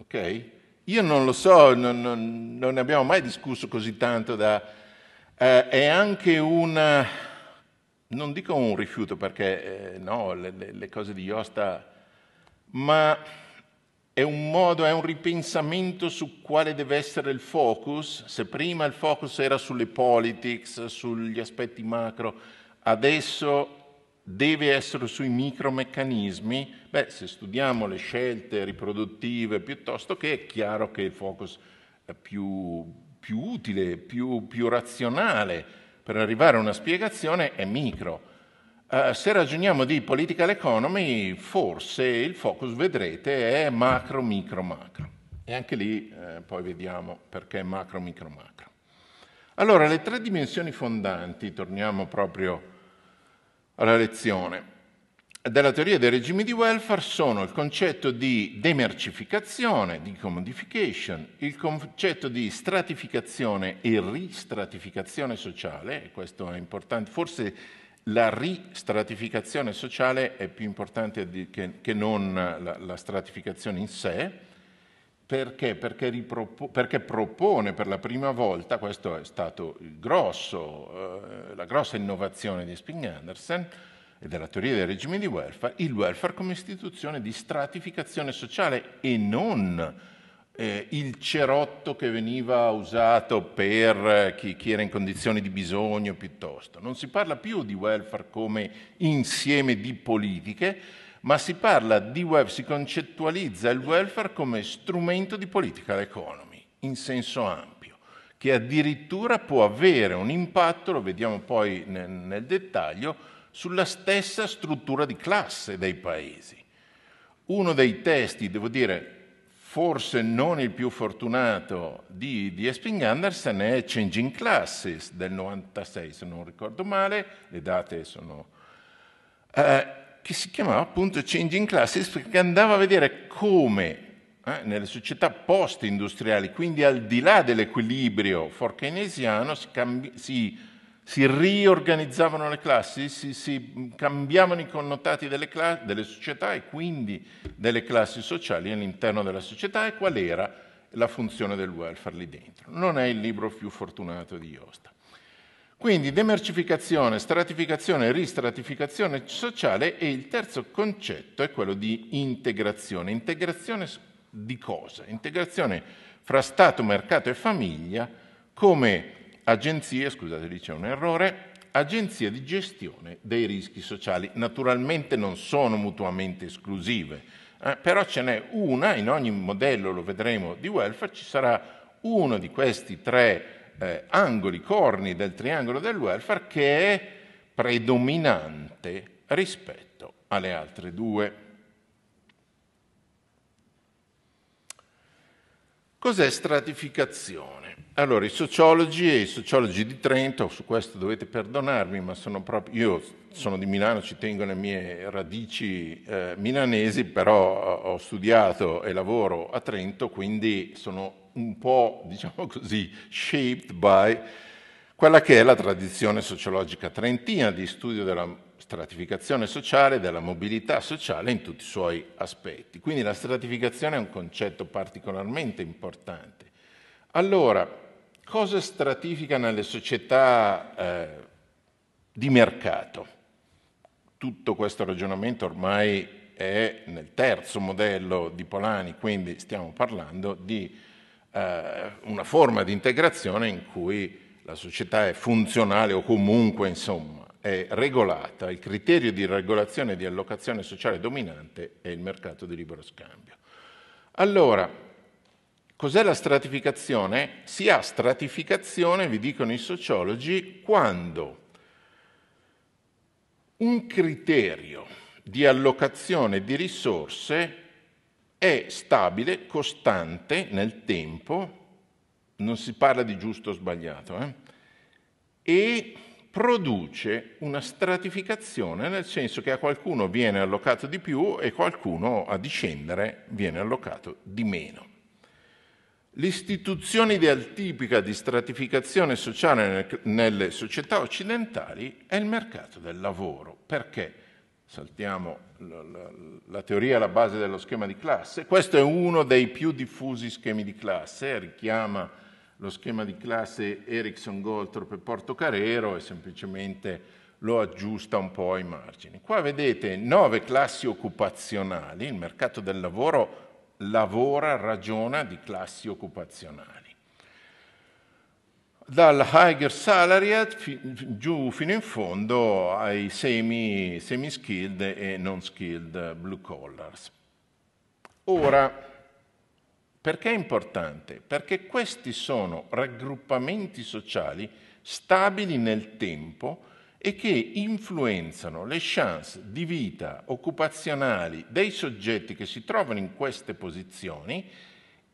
B: ok? Io non lo so, non, non, non ne abbiamo mai discusso così tanto da... Eh, è anche un, non dico un rifiuto perché eh, no, le, le, cose di Iosta, ma è un modo, è un ripensamento su quale deve essere il focus. Se prima il focus era sulle politics, sugli aspetti macro, adesso deve essere sui micromeccanismi, beh, se studiamo le scelte riproduttive piuttosto che è chiaro che il focus è più, più utile, più, più, razionale per arrivare a una spiegazione è micro. Uh, se ragioniamo di political economy, forse il focus, vedrete, è macro, micro, macro. E anche lì eh, poi vediamo perché macro, micro, macro. Allora, le tre dimensioni fondanti, torniamo proprio alla lezione della teoria dei regimi di welfare sono il concetto di demercificazione, di commodification, il concetto di stratificazione e ristratificazione sociale, e questo è importante, forse la ristratificazione sociale è più importante che, non la, la, stratificazione in sé, perché? Perché, ripropo, perché, propone per la prima volta, questo è stato grosso, eh, la grossa innovazione di Sping Andersen e della teoria dei regimi di welfare, il welfare come istituzione di stratificazione sociale e non eh, il cerotto che veniva usato per chi, chi era in condizioni di bisogno piuttosto. Non si parla più di welfare come insieme di politiche, ma si parla di web, si concettualizza il welfare come strumento di political economy in senso ampio, che addirittura può avere un impatto, lo vediamo poi nel, nel dettaglio, sulla stessa struttura di classe dei paesi. Uno dei testi, devo dire, forse non il più fortunato di, di Esping Andersen è Changing Classes del 96, se non ricordo male, le date sono... Eh, che si chiamava appunto Changing Classes perché andava a vedere come eh, nelle società post-industriali, quindi al di là dell'equilibrio for-keynesiano, si, cambi- si, si, riorganizzavano le classi, si, si cambiavano i connotati delle, cla- delle, società e quindi delle classi sociali all'interno della società e qual era la funzione del welfare lì dentro. Non è il libro più fortunato di Iosta. Quindi demercificazione, stratificazione, ristratificazione sociale e il terzo concetto è quello di integrazione. Integrazione di cosa? Integrazione fra Stato, mercato e famiglia come agenzie, scusate lì c'è un errore, agenzie di gestione dei rischi sociali. Naturalmente non sono mutuamente esclusive, eh, però ce n'è una, in ogni modello lo vedremo di welfare, ci sarà uno di questi tre eh, angoli, corni del triangolo del welfare che è predominante rispetto alle altre due. Cos'è stratificazione? Allora, i sociologi e i sociologi di Trento, su questo dovete perdonarmi, ma sono proprio, io sono di Milano, ci tengo le mie radici eh, milanesi, però ho studiato e lavoro a Trento, quindi sono un po', *laughs* diciamo così, shaped by quella che è la tradizione sociologica trentina di studio della stratificazione sociale, della mobilità sociale in tutti i suoi aspetti. Quindi la stratificazione è un concetto particolarmente importante. Allora, cosa stratifica nelle società eh, di mercato? Tutto questo ragionamento ormai è nel terzo modello di Polani, quindi stiamo parlando di eh, una forma di integrazione in cui la società è funzionale o comunque, insomma, è regolata, il criterio di regolazione e di allocazione sociale dominante è il mercato di libero scambio. Allora, cos'è la stratificazione? Si ha stratificazione, vi dicono i sociologi, quando un criterio di allocazione di risorse è stabile, costante nel tempo, non si parla di giusto o sbagliato, eh? e produce una stratificazione, nel senso che a qualcuno viene allocato di più e qualcuno a discendere viene allocato di meno. L'istituzione idealtipica di stratificazione sociale nelle società occidentali è il mercato del lavoro. Perché? Saltiamo la, la, la teoria alla base dello schema di classe. Questo è uno dei più diffusi schemi di classe, richiama lo schema di classe Ericsson, Goldthorpe e Portocarrero e semplicemente lo aggiusta un po' ai margini. Qua vedete nove classi occupazionali, il mercato del lavoro lavora, ragiona di classi occupazionali. Dal higher salariat giù fino in fondo ai semi, semi-skilled e non-skilled blue collars. Ora, perché è importante? Perché questi sono raggruppamenti sociali stabili nel tempo e che influenzano le chance di vita occupazionali dei soggetti che si trovano in queste posizioni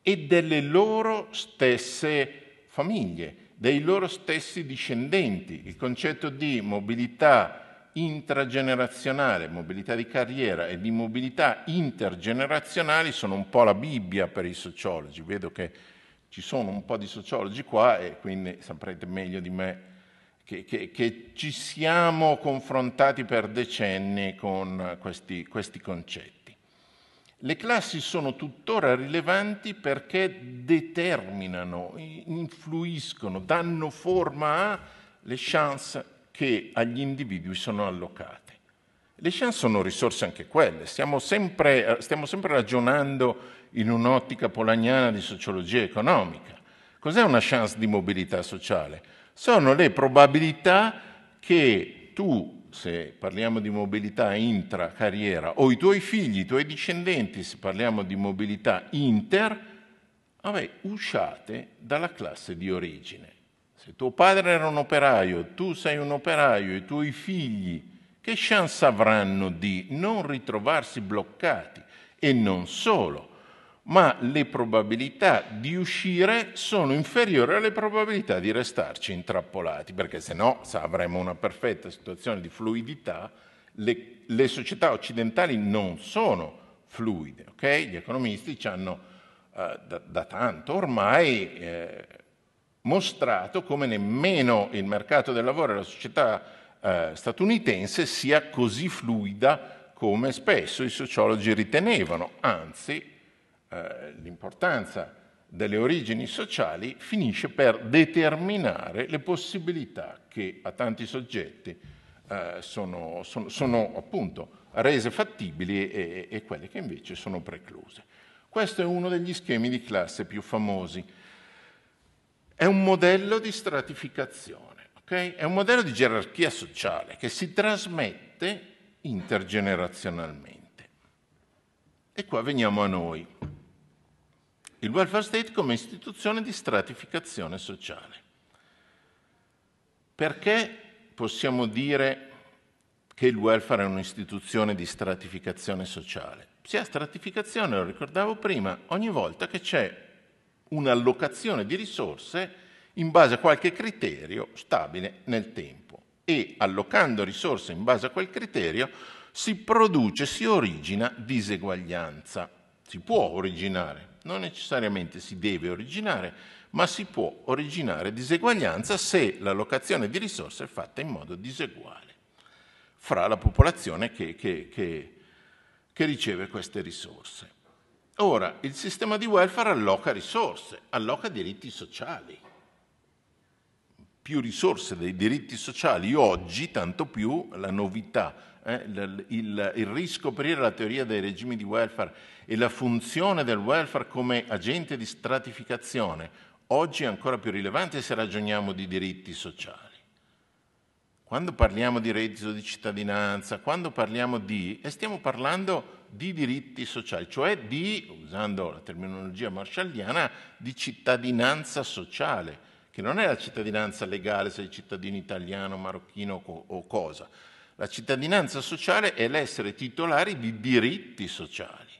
B: e delle loro stesse famiglie, dei loro stessi discendenti. Il concetto di mobilità intragenerazionale, mobilità di carriera e di mobilità intergenerazionali sono un po' la Bibbia per i sociologi. Vedo che ci sono un po' di sociologi qua e quindi saprete meglio di me che, che, che ci siamo confrontati per decenni con questi, questi concetti. Le classi sono tuttora rilevanti perché determinano, influiscono, danno forma alle chance che agli individui sono allocate. Le chance sono risorse anche quelle, stiamo sempre, stiamo sempre ragionando in un'ottica polaniana di sociologia economica. Cos'è una chance di mobilità sociale? Sono le probabilità che tu, se parliamo di mobilità intra-carriera, o i tuoi figli, i tuoi discendenti, se parliamo di mobilità inter, vabbè, usciate dalla classe di origine. Se tuo padre era un operaio, tu sei un operaio, i tuoi figli, che chance avranno di non ritrovarsi bloccati? E non solo, ma le probabilità di uscire sono inferiori alle probabilità di restarci intrappolati, perché se no avremo una perfetta situazione di fluidità. Le, le società occidentali non sono fluide, okay? gli economisti ci hanno eh, da, da, tanto ormai eh, mostrato come nemmeno il mercato del lavoro e la società eh, statunitense sia così fluida come spesso i sociologi ritenevano, anzi eh, l'importanza delle origini sociali finisce per determinare le possibilità che a tanti soggetti eh, sono, sono, sono, appunto rese fattibili e, e quelle che invece sono precluse. Questo è uno degli schemi di classe più famosi. È un modello di stratificazione, okay? è un modello di gerarchia sociale che si trasmette intergenerazionalmente. E qua veniamo a noi. Il welfare state come istituzione di stratificazione sociale. Perché possiamo dire che il welfare è un'istituzione di stratificazione sociale? Si ha stratificazione, lo ricordavo prima, ogni volta che c'è un'allocazione di risorse in base a qualche criterio stabile nel tempo e allocando risorse in base a quel criterio si produce, si origina diseguaglianza. Si può originare, non necessariamente si deve originare, ma si può originare diseguaglianza se l'allocazione di risorse è fatta in modo diseguale fra la popolazione che, che, che, che riceve queste risorse. Ora, il sistema di welfare alloca risorse, alloca diritti sociali. Più risorse dei diritti sociali oggi, tanto più la novità, eh, il, il, il riscoprire la teoria dei regimi di welfare e la funzione del welfare come agente di stratificazione, oggi è ancora più rilevante se ragioniamo di diritti sociali. Quando parliamo di reddito di cittadinanza, quando parliamo di... e stiamo parlando di diritti sociali, cioè di, usando la terminologia marshalliana, di cittadinanza sociale, che non è la cittadinanza legale, sei cittadino italiano, marocchino o cosa. La cittadinanza sociale è l'essere titolari di diritti sociali.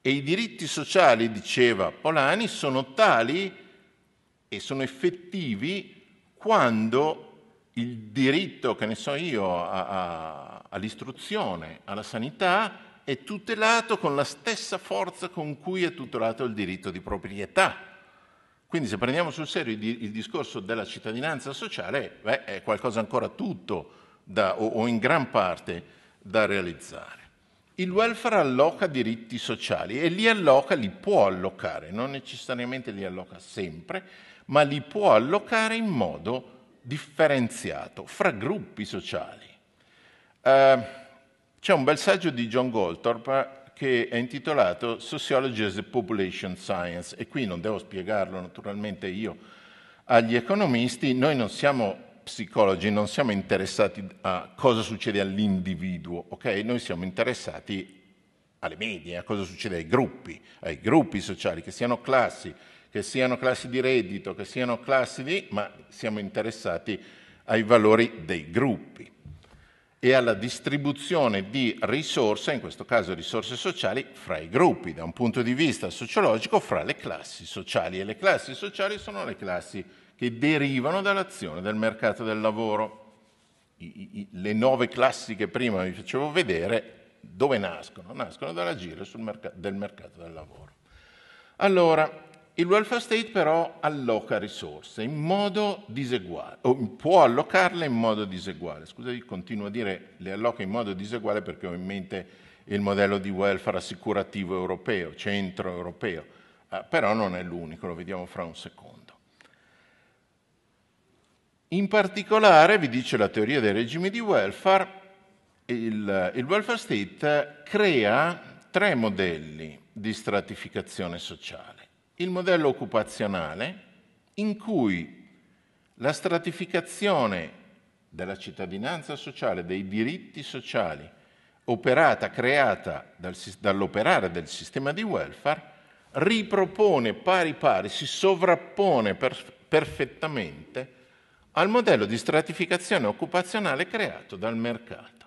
B: E i diritti sociali, diceva Polani, sono tali e sono effettivi quando il diritto, che ne so io, a, a, all'istruzione, alla sanità, è tutelato con la stessa forza con cui è tutelato il diritto di proprietà. Quindi se prendiamo sul serio il, discorso della cittadinanza sociale, beh, è qualcosa ancora tutto da, o, o in gran parte da realizzare. Il welfare alloca diritti sociali e li alloca, li può allocare, non necessariamente li alloca sempre, ma li può allocare in modo differenziato fra gruppi sociali. Uh, c'è un bel saggio di John Goldthorpe che è intitolato Sociology as a Population Science. E qui non devo spiegarlo naturalmente io agli economisti, noi non siamo psicologi, non siamo interessati a cosa succede all'individuo, ok? Noi siamo interessati alle medie, a cosa succede ai gruppi, ai gruppi sociali, che siano classi, che siano classi di reddito, che siano classi di, ma siamo interessati ai valori dei gruppi e alla distribuzione di risorse, in questo caso risorse sociali, fra i gruppi, da un punto di vista sociologico, fra le classi sociali. E le classi sociali sono le classi che derivano dall'azione del mercato del lavoro. I, i, le nove classi che prima vi facevo vedere, dove nascono? Nascono dall'agire merc- del mercato del lavoro. Allora, il welfare state però alloca risorse in modo diseguale, o può allocarle in modo diseguale. Scusate, continuo a dire le alloca in modo diseguale perché ho in mente il modello di welfare assicurativo europeo, centro europeo, eh, però non è l'unico, lo vediamo fra un secondo. In particolare, vi dice la teoria dei regimi di welfare, il, il welfare state crea tre modelli di stratificazione sociale il modello occupazionale in cui la stratificazione della cittadinanza sociale, dei diritti sociali, operata, creata dal, dall'operare del sistema di welfare, ripropone pari pari, si sovrappone per, perfettamente al modello di stratificazione occupazionale creato dal mercato.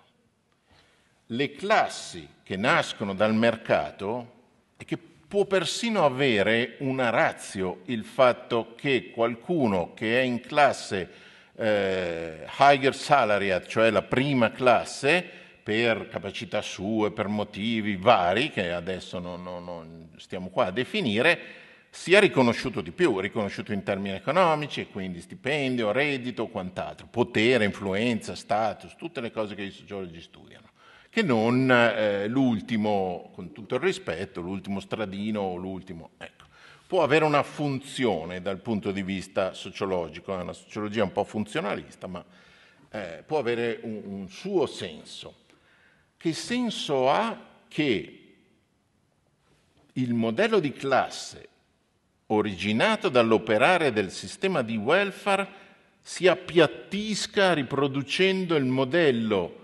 B: Le classi che nascono dal mercato e che può persino avere una razio il fatto che qualcuno che è in classe eh, higher salariat, cioè la prima classe, per capacità sue, per motivi vari, che adesso non, non, non stiamo qua a definire, sia riconosciuto di più, riconosciuto in termini economici, quindi stipendio, reddito, quant'altro, potere, influenza, status, tutte le cose che i sociologi studiano che non eh, l'ultimo, con tutto il rispetto, l'ultimo stradino o l'ultimo. Ecco. Può avere una funzione dal punto di vista sociologico, è una sociologia un po' funzionalista, ma eh, può avere un, un suo senso. Che senso ha che il modello di classe originato dall'operare del sistema di welfare si appiattisca riproducendo il modello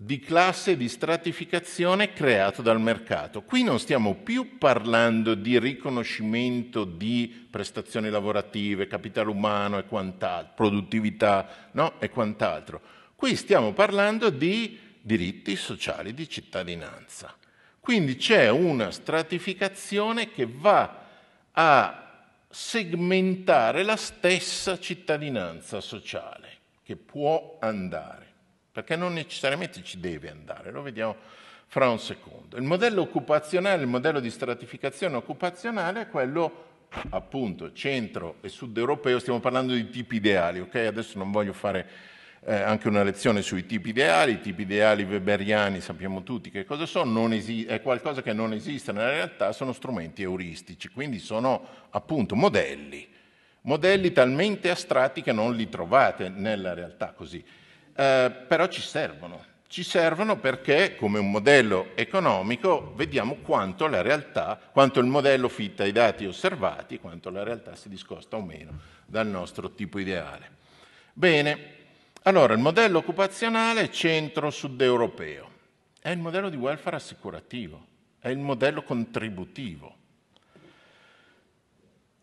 B: di classe di stratificazione creato dal mercato. Qui non stiamo più parlando di riconoscimento di prestazioni lavorative, capitale umano e quant'altro, produttività no? e quant'altro. Qui stiamo parlando di diritti sociali di cittadinanza. Quindi c'è una stratificazione che va a segmentare la stessa cittadinanza sociale che può andare, perché non necessariamente ci deve andare, lo vediamo fra un secondo. Il modello occupazionale, il modello di stratificazione occupazionale è quello appunto centro e sud europeo, stiamo parlando di tipi ideali, ok? Adesso non voglio fare eh, anche una lezione sui tipi ideali, i tipi ideali weberiani sappiamo tutti che cosa sono, esi- è qualcosa che non esiste nella realtà, sono strumenti euristici, quindi sono appunto modelli, modelli talmente astratti che non li trovate nella realtà così, eh, però ci servono, ci servono perché come un modello economico vediamo quanto la realtà, quanto il modello fitta i dati osservati, quanto la realtà si discosta o meno dal nostro tipo ideale. Bene, allora il modello occupazionale centro-sud europeo è il modello di welfare assicurativo, è il modello contributivo.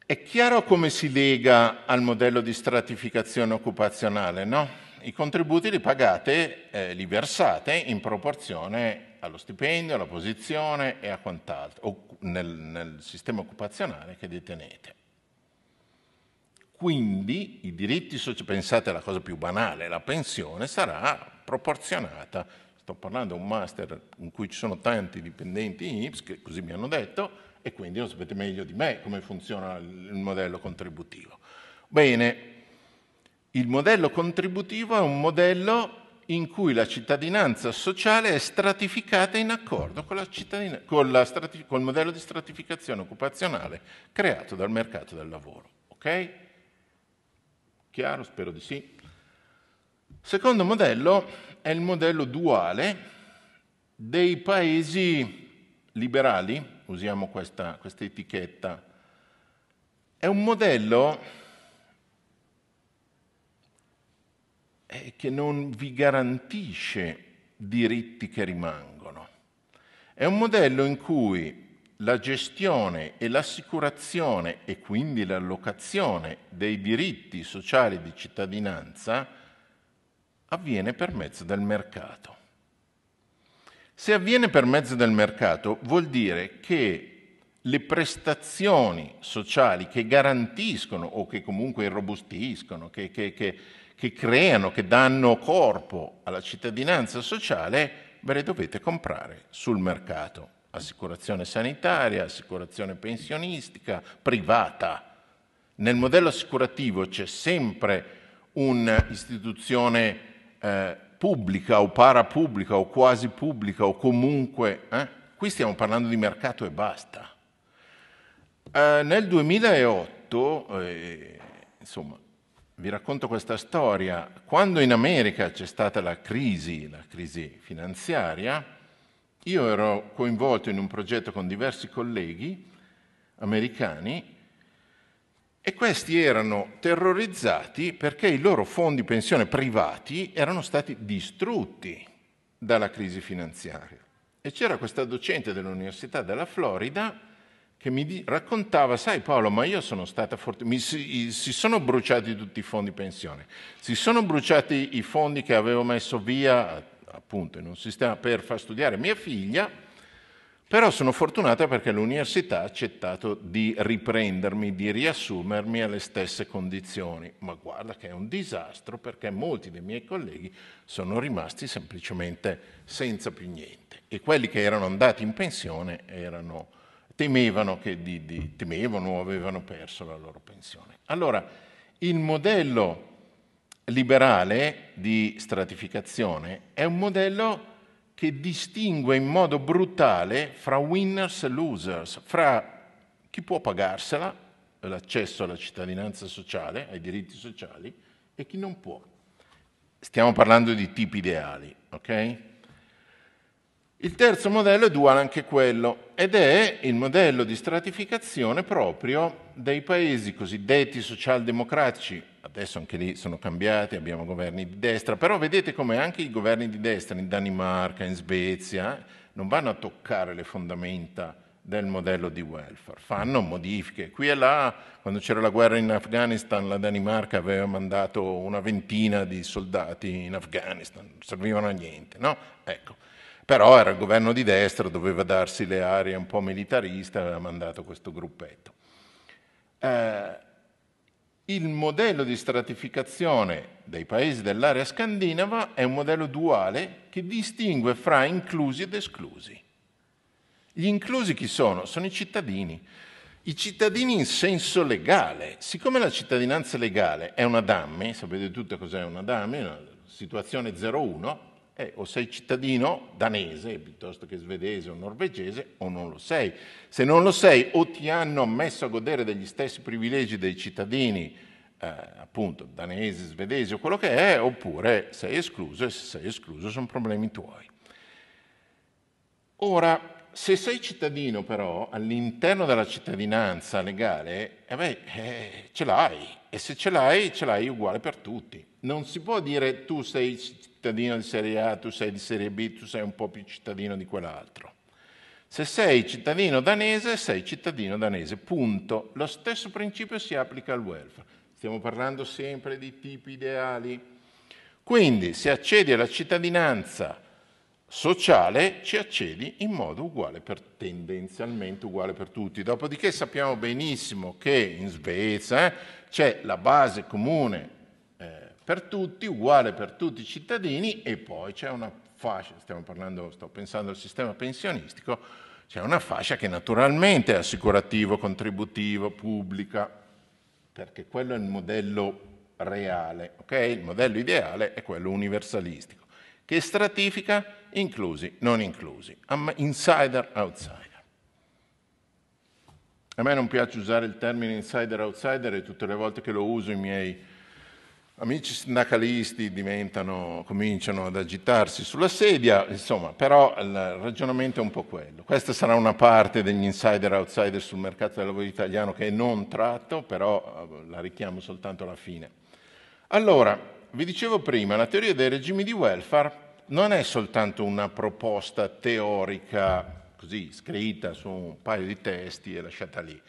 B: È chiaro come si lega al modello di stratificazione occupazionale, no? I contributi li pagate, eh, li versate in proporzione allo stipendio, alla posizione e a quant'altro, o nel, nel sistema occupazionale che detenete. Quindi i diritti sociali, pensate alla cosa più banale, la pensione sarà proporzionata. Sto parlando di un master in cui ci sono tanti dipendenti IPS, che così mi hanno detto, e quindi lo sapete meglio di me come funziona il modello contributivo. Bene, il modello contributivo è un modello in cui la cittadinanza sociale è stratificata in accordo con, con, la strati- con il modello di stratificazione occupazionale creato dal mercato del lavoro. Ok? Chiaro? Spero di sì. Secondo modello è il modello duale dei paesi liberali, usiamo questa, questa etichetta. È un modello che non vi garantisce diritti che rimangono. È un modello in cui la gestione e l'assicurazione e quindi l'allocazione dei diritti sociali di cittadinanza avviene per mezzo del mercato. Se avviene per mezzo del mercato vuol dire che le prestazioni sociali che garantiscono o che comunque irrobustiscono, che, che, che che creano, che danno corpo alla cittadinanza sociale, ve le dovete comprare sul mercato. Assicurazione sanitaria, assicurazione pensionistica, privata. Nel modello assicurativo c'è sempre un'istituzione eh, pubblica o parapubblica o quasi pubblica o comunque. Eh? Qui stiamo parlando di mercato e basta. Eh, nel 2008, eh, insomma, vi racconto questa storia. Quando in America c'è stata la crisi, la crisi finanziaria, io ero coinvolto in un progetto con diversi colleghi americani e questi erano terrorizzati perché i loro fondi pensione privati erano stati distrutti dalla crisi finanziaria. E c'era questa docente dell'Università della Florida che mi raccontava, sai Paolo, ma io sono stata fortunata, si, si, sono bruciati tutti i fondi pensione, si sono bruciati i fondi che avevo messo via appunto in un sistema per far studiare mia figlia, però sono fortunata perché l'università ha accettato di riprendermi, di riassumermi alle stesse condizioni. Ma guarda che è un disastro perché molti dei miei colleghi sono rimasti semplicemente senza più niente e quelli che erano andati in pensione erano temevano, che di, di, temevano o avevano perso la loro pensione. Allora, il modello liberale di stratificazione è un modello che distingue in modo brutale fra winners e losers, fra chi può pagarsela, l'accesso alla cittadinanza sociale, ai diritti sociali, e chi non può. Stiamo parlando di tipi ideali, ok? Il terzo modello è duale anche quello ed è il modello di stratificazione proprio dei paesi cosiddetti socialdemocratici. Adesso anche lì sono cambiati, abbiamo governi di destra, però vedete come anche i governi di destra in Danimarca, in Svezia, non vanno a toccare le fondamenta del modello di welfare, fanno modifiche. Qui e là, quando c'era la guerra in Afghanistan, la Danimarca aveva mandato una ventina di soldati in Afghanistan, non servivano a niente, no? Ecco. Però era il governo di destra, doveva darsi le aree un po' militariste, aveva mandato questo gruppetto. eh, il modello di stratificazione dei paesi dell'area scandinava è un modello duale che distingue fra inclusi ed esclusi. Gli inclusi chi sono? Sono i cittadini. I cittadini in senso legale. Siccome la cittadinanza legale è una DAMME, sapete tutte cos'è una DAMME, una situazione 01, eh, o sei cittadino danese piuttosto che svedese o norvegese o non lo sei. Se non lo sei o ti hanno ammesso a godere degli stessi privilegi dei cittadini eh, appunto danesi, svedesi o quello che è, oppure sei escluso e se sei escluso sono problemi tuoi. Ora, se sei cittadino però all'interno della cittadinanza legale, eh beh, eh, ce l'hai e se ce l'hai, ce l'hai uguale per tutti. Non si può dire tu sei cittadino di serie A, tu sei di serie B, tu sei un po' più cittadino di quell'altro. Se sei cittadino danese, sei cittadino danese, punto. Lo stesso principio si applica al welfare. Stiamo parlando sempre di tipi ideali. Quindi se accedi alla cittadinanza sociale, ci accedi in modo uguale per tendenzialmente uguale per tutti. Dopodiché sappiamo benissimo che in Svezia eh, c'è la base comune per tutti, uguale per tutti i cittadini e poi c'è una fascia, stiamo parlando, sto pensando al sistema pensionistico, c'è una fascia che naturalmente è assicurativo, contributivo, pubblica, perché quello è il modello reale, ok? Il modello ideale è quello universalistico, che stratifica inclusi, non inclusi, insider, outsider. A me non piace usare il termine insider, outsider e tutte le volte che lo uso i miei amici sindacalisti cominciano ad agitarsi sulla sedia, insomma, però il ragionamento è un po' quello. Questa sarà una parte degli insider-outsider sul mercato del lavoro italiano che non tratto, però eh, la richiamo soltanto alla fine. Allora, vi dicevo prima, la teoria dei regimi di welfare non è soltanto una proposta teorica, così scritta su un paio di testi e lasciata lì.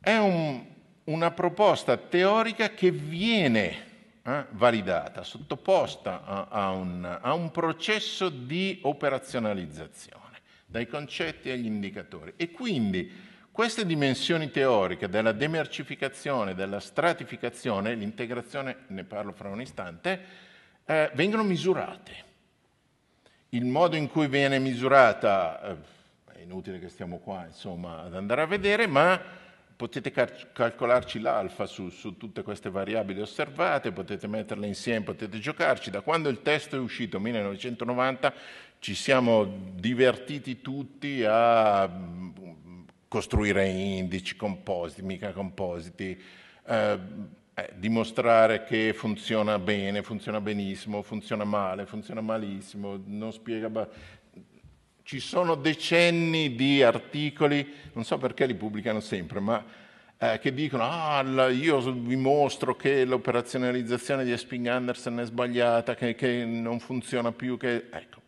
B: È un, una proposta teorica che viene eh, validata, sottoposta a, a, un, a un processo di operazionalizzazione dai concetti agli indicatori. E quindi queste dimensioni teoriche della demercificazione, della stratificazione, l'integrazione, ne parlo fra un istante, eh, vengono misurate. Il modo in cui viene misurata, eh, è inutile che stiamo qua insomma, ad andare a vedere, ma potete cal- calcolarci l'alfa su, su, tutte queste variabili osservate, potete metterle insieme, potete giocarci. Da quando il testo è uscito, 1990, ci siamo divertiti tutti a mm, costruire indici compositi, mica compositi, eh, eh, dimostrare che funziona bene, funziona benissimo, funziona male, funziona malissimo, non spiega ci sono decenni di articoli, non so perché li pubblicano sempre, ma eh, che dicono ah, io vi mostro che l'operazionalizzazione di Esping Andersen è sbagliata, che, che non funziona più. Che... Ecco.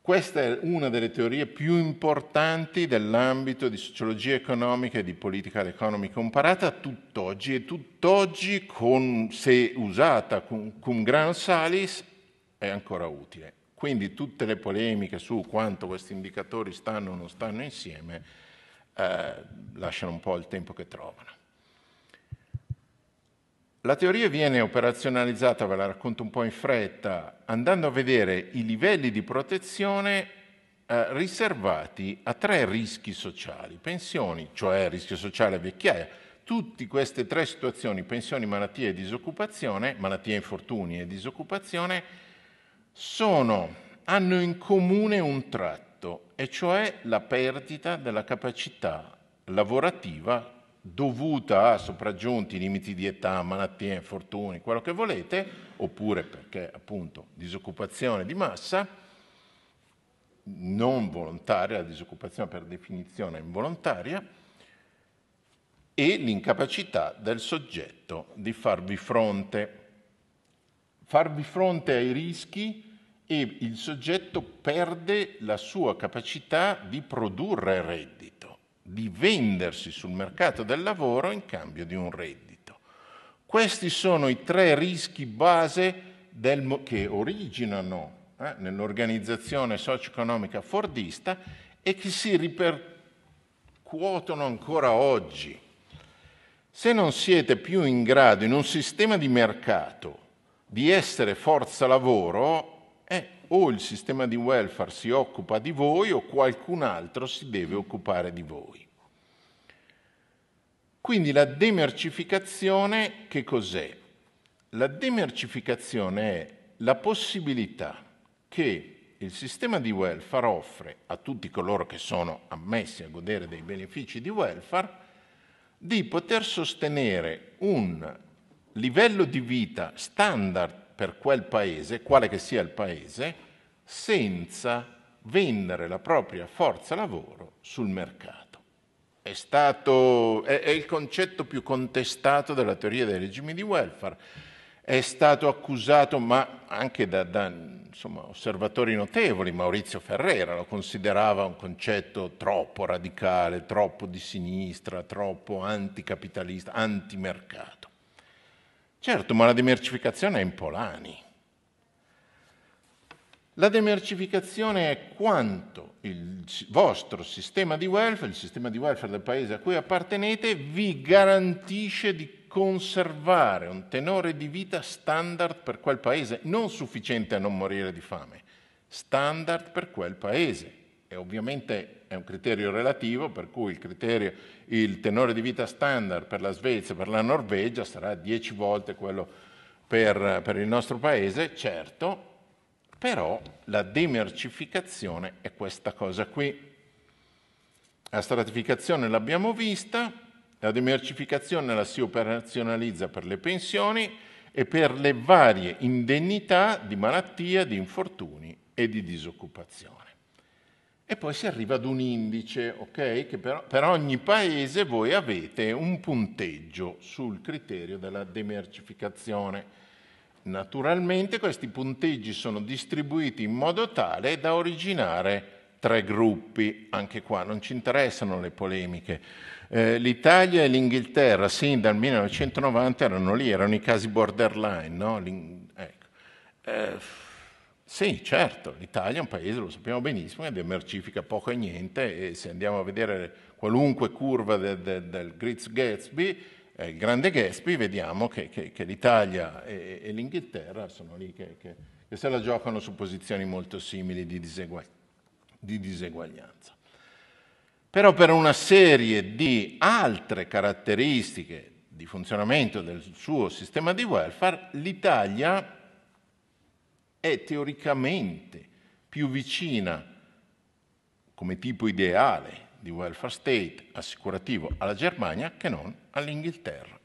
B: Questa è una delle teorie più importanti dell'ambito di sociologia economica e di politica economy comparata tutt'oggi e tutt'oggi, con, se usata con, con gran salis, è ancora utile. Quindi tutte le polemiche su quanto questi indicatori stanno o non stanno insieme eh, lasciano un po' il tempo che trovano. La teoria viene operazionalizzata, ve la racconto un po' in fretta, andando a vedere i livelli di protezione eh, riservati a tre rischi sociali, pensioni, cioè rischio sociale vecchiaia, tutte queste tre situazioni, pensioni, malattie e disoccupazione, malattie, infortuni e disoccupazione, sono, hanno in comune un tratto, e cioè la perdita della capacità lavorativa dovuta a sopraggiunti limiti di età, malattie, infortuni, quello che volete, oppure perché appunto disoccupazione di massa, non volontaria, la disoccupazione per definizione è involontaria, e l'incapacità del soggetto di farvi fronte farvi fronte ai rischi e il soggetto perde la sua capacità di produrre reddito, di vendersi sul mercato del lavoro in cambio di un reddito. Questi sono i tre rischi base del, che originano eh, nell'organizzazione socio-economica fordista e che si ripercuotono ancora oggi. Se non siete più in grado in un sistema di mercato di essere forza lavoro, eh, o il sistema di welfare si occupa di voi o qualcun altro si deve occupare di voi. Quindi la demercificazione che cos'è? La demercificazione è la possibilità che il sistema di welfare offre a tutti coloro che sono ammessi a godere dei benefici di welfare di poter sostenere un livello di vita standard per quel paese, quale che sia il paese, senza vendere la propria forza lavoro sul mercato. È, stato, è, è il concetto più contestato della teoria dei regimi di welfare è stato accusato, ma anche da, da insomma, osservatori notevoli, Maurizio Ferrera lo considerava un concetto troppo radicale, troppo di sinistra, troppo anticapitalista, antimercato. Certo, ma la demercificazione è in Polani. La demercificazione è quanto il vostro sistema di welfare, il sistema di welfare del paese a cui appartenete, vi garantisce di conservare un tenore di vita standard per quel paese, non sufficiente a non morire di fame, standard per quel paese. E ovviamente è un criterio relativo, per cui il, criterio, il tenore di vita standard per la Svezia, per la Norvegia sarà dieci volte quello per, per il nostro paese, certo, però la demercificazione è questa cosa qui. La stratificazione l'abbiamo vista, la demercificazione la si operazionalizza per le pensioni e per le varie indennità di malattia, di infortuni e di disoccupazione. E poi si arriva ad un indice, ok? Che per, per ogni paese voi avete un punteggio sul criterio della demercificazione. Naturalmente questi punteggi sono distribuiti in modo tale da originare tre gruppi, anche qua non ci interessano le polemiche. Eh, L'Italia e l'Inghilterra, sin dal 1990, erano lì, erano i casi borderline. No? Ecco. Eh, sì, certo, l'Italia è un paese, lo sappiamo benissimo, che demercifica poco e niente e se andiamo a vedere qualunque curva del, del, del Great Gatsby, eh, il grande Gatsby, vediamo che, che, che l'Italia e, e, l'Inghilterra sono lì che, che, se la giocano su posizioni molto simili di diseguaglianza di diseguaglianza. Però per una serie di altre caratteristiche di funzionamento del suo sistema di welfare, l'Italia è teoricamente più vicina come tipo ideale di welfare state assicurativo alla Germania che non all'Inghilterra.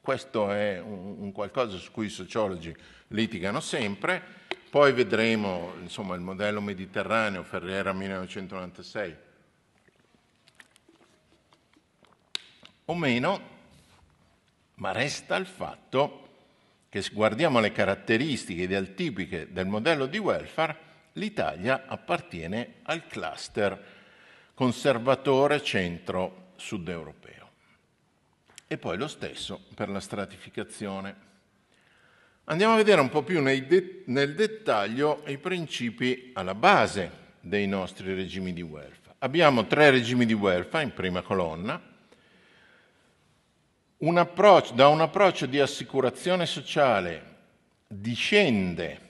B: Questo è un, qualcosa su cui i sociologi litigano sempre, poi vedremo insomma, il modello mediterraneo, Ferrera 1996, o meno, ma resta il fatto che guardiamo le caratteristiche idealtipiche del modello di welfare, l'Italia appartiene al cluster conservatore centro-sud europeo. E poi lo stesso per la stratificazione. Andiamo a vedere un po' più de- nel dettaglio i principi alla base dei nostri regimi di welfare. Abbiamo tre regimi di welfare in prima colonna. Un approccio, da un approccio di assicurazione sociale discende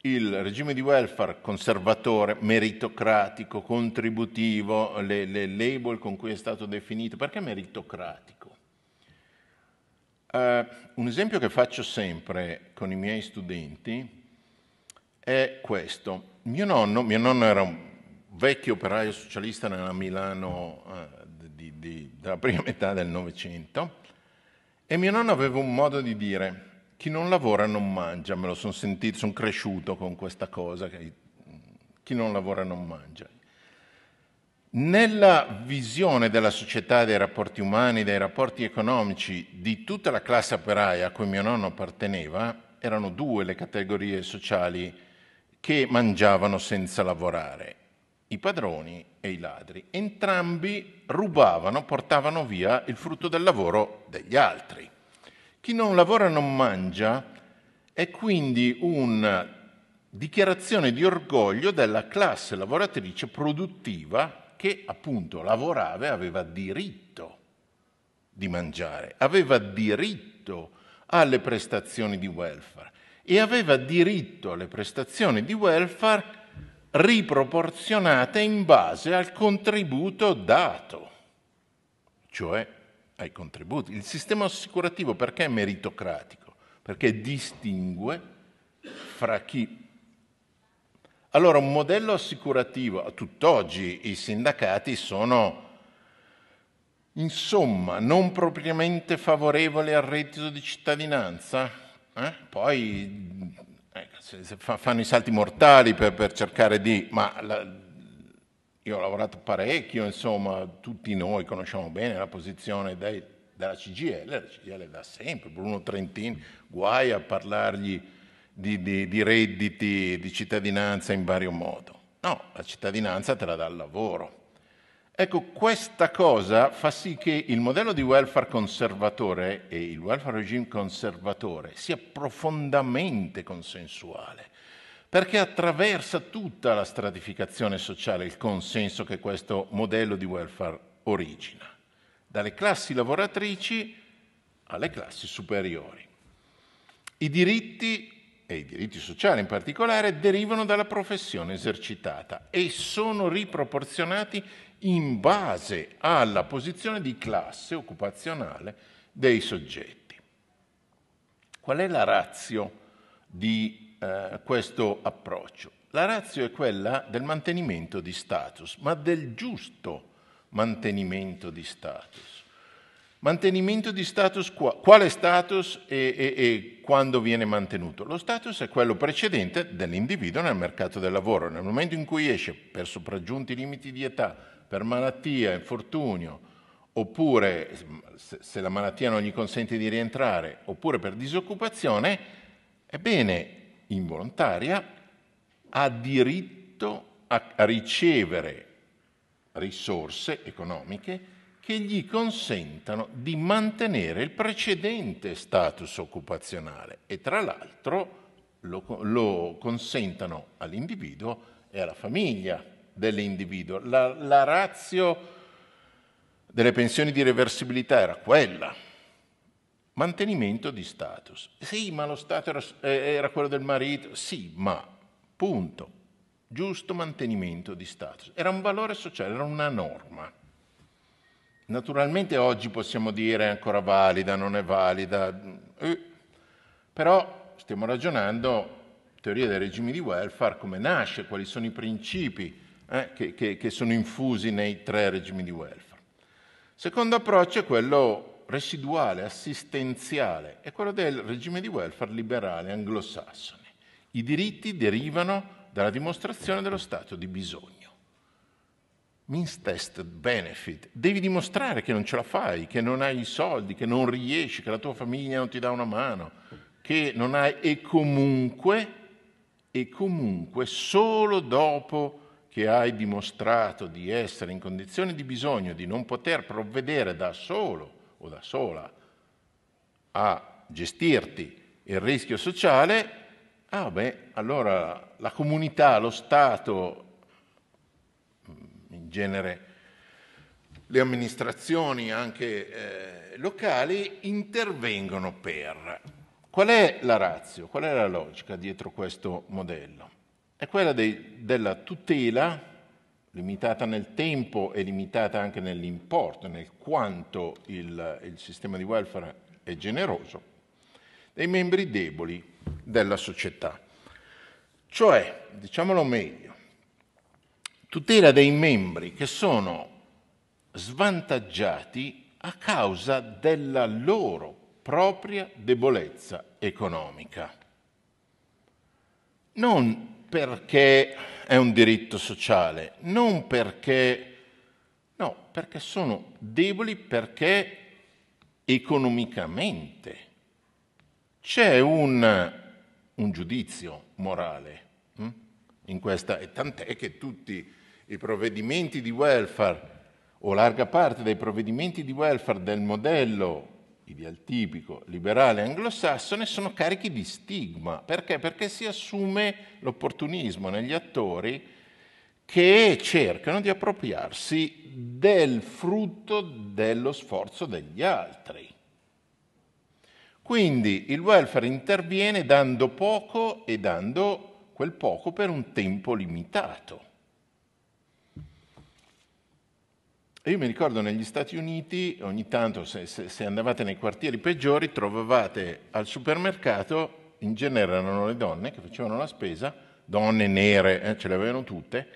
B: il regime di welfare conservatore, meritocratico, contributivo, le, le label con cui è stato definito. Perché meritocratico? Uh, un esempio che faccio sempre con i miei studenti è questo. Mio nonno, mio nonno era un vecchio operaio socialista nella Milano uh, di, di, della prima *laughs* metà del Novecento e mio nonno aveva un modo di dire chi non lavora non mangia, me lo sono sentito, sono cresciuto con questa cosa, che chi non lavora non mangia. Nella visione della società, dei rapporti umani, dei rapporti economici di tutta la classe operaia a cui mio nonno apparteneva, erano due le categorie sociali che mangiavano senza lavorare, i padroni e i ladri. Entrambi rubavano, portavano via il frutto del lavoro degli altri. Chi non lavora non mangia è quindi una dichiarazione di orgoglio della classe lavoratrice produttiva che appunto lavorava e aveva diritto di mangiare, aveva diritto alle prestazioni di welfare e aveva diritto alle prestazioni di welfare riproporzionate in base al contributo dato, cioè ai contributi. Il sistema assicurativo perché è meritocratico? Perché distingue fra chi... Allora, un modello assicurativo, a tutt'oggi i sindacati sono insomma non propriamente favorevoli al reddito di cittadinanza, eh? poi fanno i salti mortali per, per cercare di... Ma la, io ho lavorato parecchio, insomma, tutti noi conosciamo bene la posizione dei, della CGL, la CGL da sempre, Bruno Trentini, guai a parlargli di, di, di redditi di cittadinanza in vario modo. No, la cittadinanza te la dà il lavoro. Ecco, questa cosa fa sì che il modello di welfare conservatore e il welfare regime conservatore sia profondamente consensuale, perché attraversa tutta la stratificazione sociale il consenso che questo modello di welfare origina, dalle classi lavoratrici alle classi superiori. I diritti e i diritti sociali in particolare derivano dalla professione esercitata e sono riproporzionati in base alla posizione di classe occupazionale dei soggetti. Qual è la razio di eh, questo approccio? La razio è quella del mantenimento di status, ma del giusto mantenimento di status. Mantenimento di status qua. Quale status e, e, e, quando viene mantenuto? Lo status è quello precedente dell'individuo nel mercato del lavoro. Nel momento in cui esce per sopraggiunti limiti di età, per malattia, infortunio, oppure se la malattia non gli consente di rientrare, oppure per disoccupazione, ebbene, involontaria, ha diritto a ricevere risorse economiche che gli consentano di mantenere il precedente status occupazionale e tra l'altro lo, lo consentano all'individuo e alla famiglia dell'individuo. La, la razio delle pensioni di reversibilità era quella, mantenimento di status. Sì, ma lo Stato era, eh, era, quello del marito, sì, ma punto, giusto mantenimento di status. Era un valore sociale, era una norma. Naturalmente oggi possiamo dire è ancora valida, non è valida, eh, però stiamo ragionando teoria dei regimi di welfare, come nasce, quali sono i principi eh, che, che, che sono infusi nei tre regimi di welfare. Secondo approccio è quello residuale, assistenziale, è quello del regime di welfare liberale anglosassone. I diritti derivano dalla dimostrazione dello stato di bisogno means tested benefit. Devi dimostrare che non ce la fai, che non hai i soldi, che non riesci, che la tua famiglia non ti dà una mano, che non hai e comunque, e comunque solo dopo che hai dimostrato di essere in condizione di bisogno, di non poter provvedere da solo o da sola a gestirti il rischio sociale, ah beh, allora la comunità, lo Stato genere le amministrazioni anche eh, locali intervengono per. Qual è la razio, qual è la logica dietro questo modello? È quella dei, della tutela limitata nel tempo e limitata anche nell'importo, nel quanto il, il sistema di welfare è generoso, dei membri deboli della società. Cioè, diciamolo meglio, tutela dei membri che sono svantaggiati a causa della loro propria debolezza economica. Non perché è un diritto sociale, non perché... No, perché sono deboli perché economicamente c'è un, un giudizio morale hm? in questa, e tant'è che tutti i provvedimenti di welfare o larga parte dei provvedimenti di welfare del modello ideal tipico liberale anglosassone sono carichi di stigma. Perché? Perché si assume l'opportunismo negli attori che cercano di appropriarsi del frutto dello sforzo degli altri. Quindi il welfare interviene dando poco e dando quel poco per un tempo limitato. Io mi ricordo negli Stati Uniti, ogni tanto se, se, se, andavate nei quartieri peggiori, trovavate al supermercato, in genere erano le donne che facevano la spesa, donne nere, eh, ce le avevano tutte,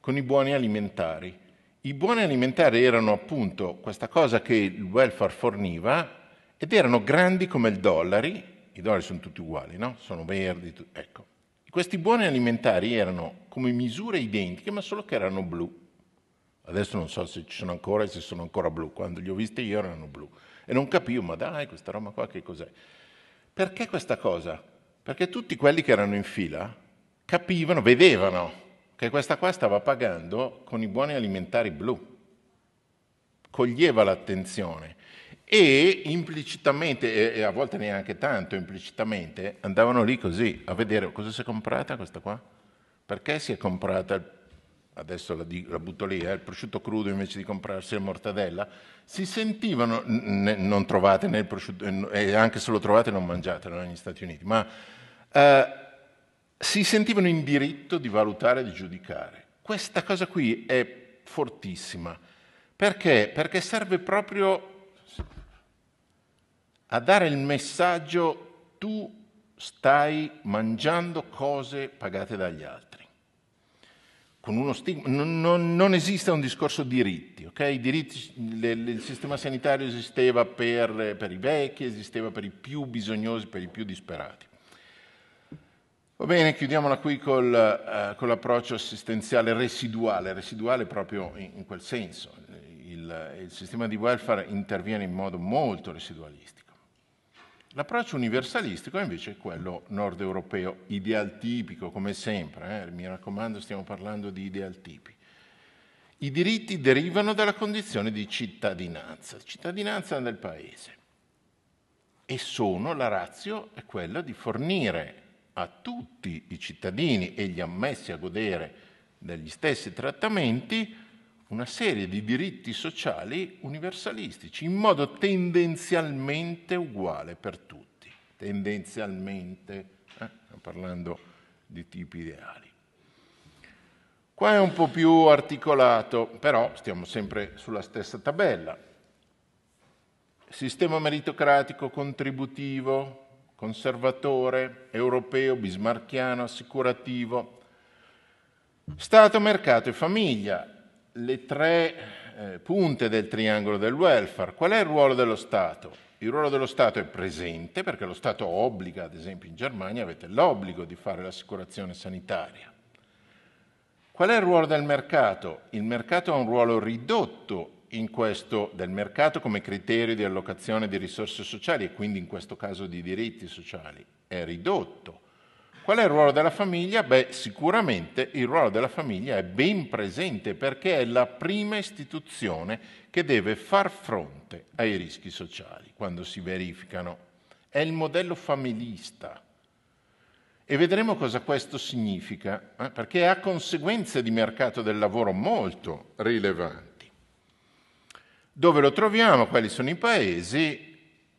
B: con i buoni alimentari. I buoni alimentari erano appunto questa cosa che il welfare forniva ed erano grandi come il dollari, i dollari sono tutti uguali, no? Sono verdi, tu- ecco. Questi buoni alimentari erano come misure identiche, ma solo che erano blu. Adesso non so se ci sono ancora e se sono ancora blu. Quando li ho visti io erano blu. E non capivo, ma dai, questa roba qua che cos'è? Perché questa cosa? Perché tutti quelli che erano in fila capivano, vedevano che questa qua stava pagando con i buoni alimentari blu. Coglieva l'attenzione e implicitamente, e a volte neanche tanto implicitamente, andavano lì così a vedere cosa si è comprata questa qua? Perché si è comprata il adesso la, la butto lì, eh, il prosciutto crudo invece di comprarsi la mortadella, si sentivano, ne, non trovate nel prosciutto, e anche se lo trovate non mangiatelo negli Stati Uniti, ma eh, si sentivano in diritto di valutare e di giudicare. Questa cosa qui è fortissima. Perché? Perché serve proprio a dare il messaggio tu stai mangiando cose pagate dagli altri con uno stigma, non, non, non, esiste un discorso diritti, okay? diritti le, il sistema sanitario esisteva per, per, i vecchi, esisteva per i più bisognosi, per i più disperati. Va bene, chiudiamola qui col, uh, con l'approccio assistenziale residuale, residuale proprio in, in quel senso. Il, il sistema di welfare interviene in modo molto residualistico. L'approccio universalistico è invece quello nord europeo, ideal tipico come sempre, eh? mi raccomando stiamo parlando di ideal tipi. I diritti derivano dalla condizione di cittadinanza, cittadinanza del paese e sono, la razio è quella di fornire a tutti i cittadini e gli ammessi a godere degli stessi trattamenti una serie di diritti sociali universalistici, in modo tendenzialmente uguale per tutti. Tendenzialmente, eh? parlando di tipi ideali. Qua è un po' più articolato, però stiamo sempre sulla stessa tabella. Sistema meritocratico contributivo, conservatore, europeo, bismarchiano, assicurativo. Stato, mercato e famiglia le tre eh, punte del triangolo del welfare. Qual è il ruolo dello Stato? Il ruolo dello Stato è presente perché lo Stato obbliga, ad esempio in Germania avete l'obbligo di fare l'assicurazione sanitaria. Qual è il ruolo del mercato? Il mercato ha un ruolo ridotto in questo del mercato come criterio di allocazione di risorse sociali e quindi in questo caso di diritti sociali. È ridotto. Qual è il ruolo della famiglia? Beh, sicuramente il ruolo della famiglia è ben presente perché è la prima istituzione che deve far fronte ai rischi sociali quando si verificano. È il modello familista. E vedremo cosa questo significa, eh? perché ha conseguenze di mercato del lavoro molto rilevanti. Dove lo troviamo? Quali sono i paesi?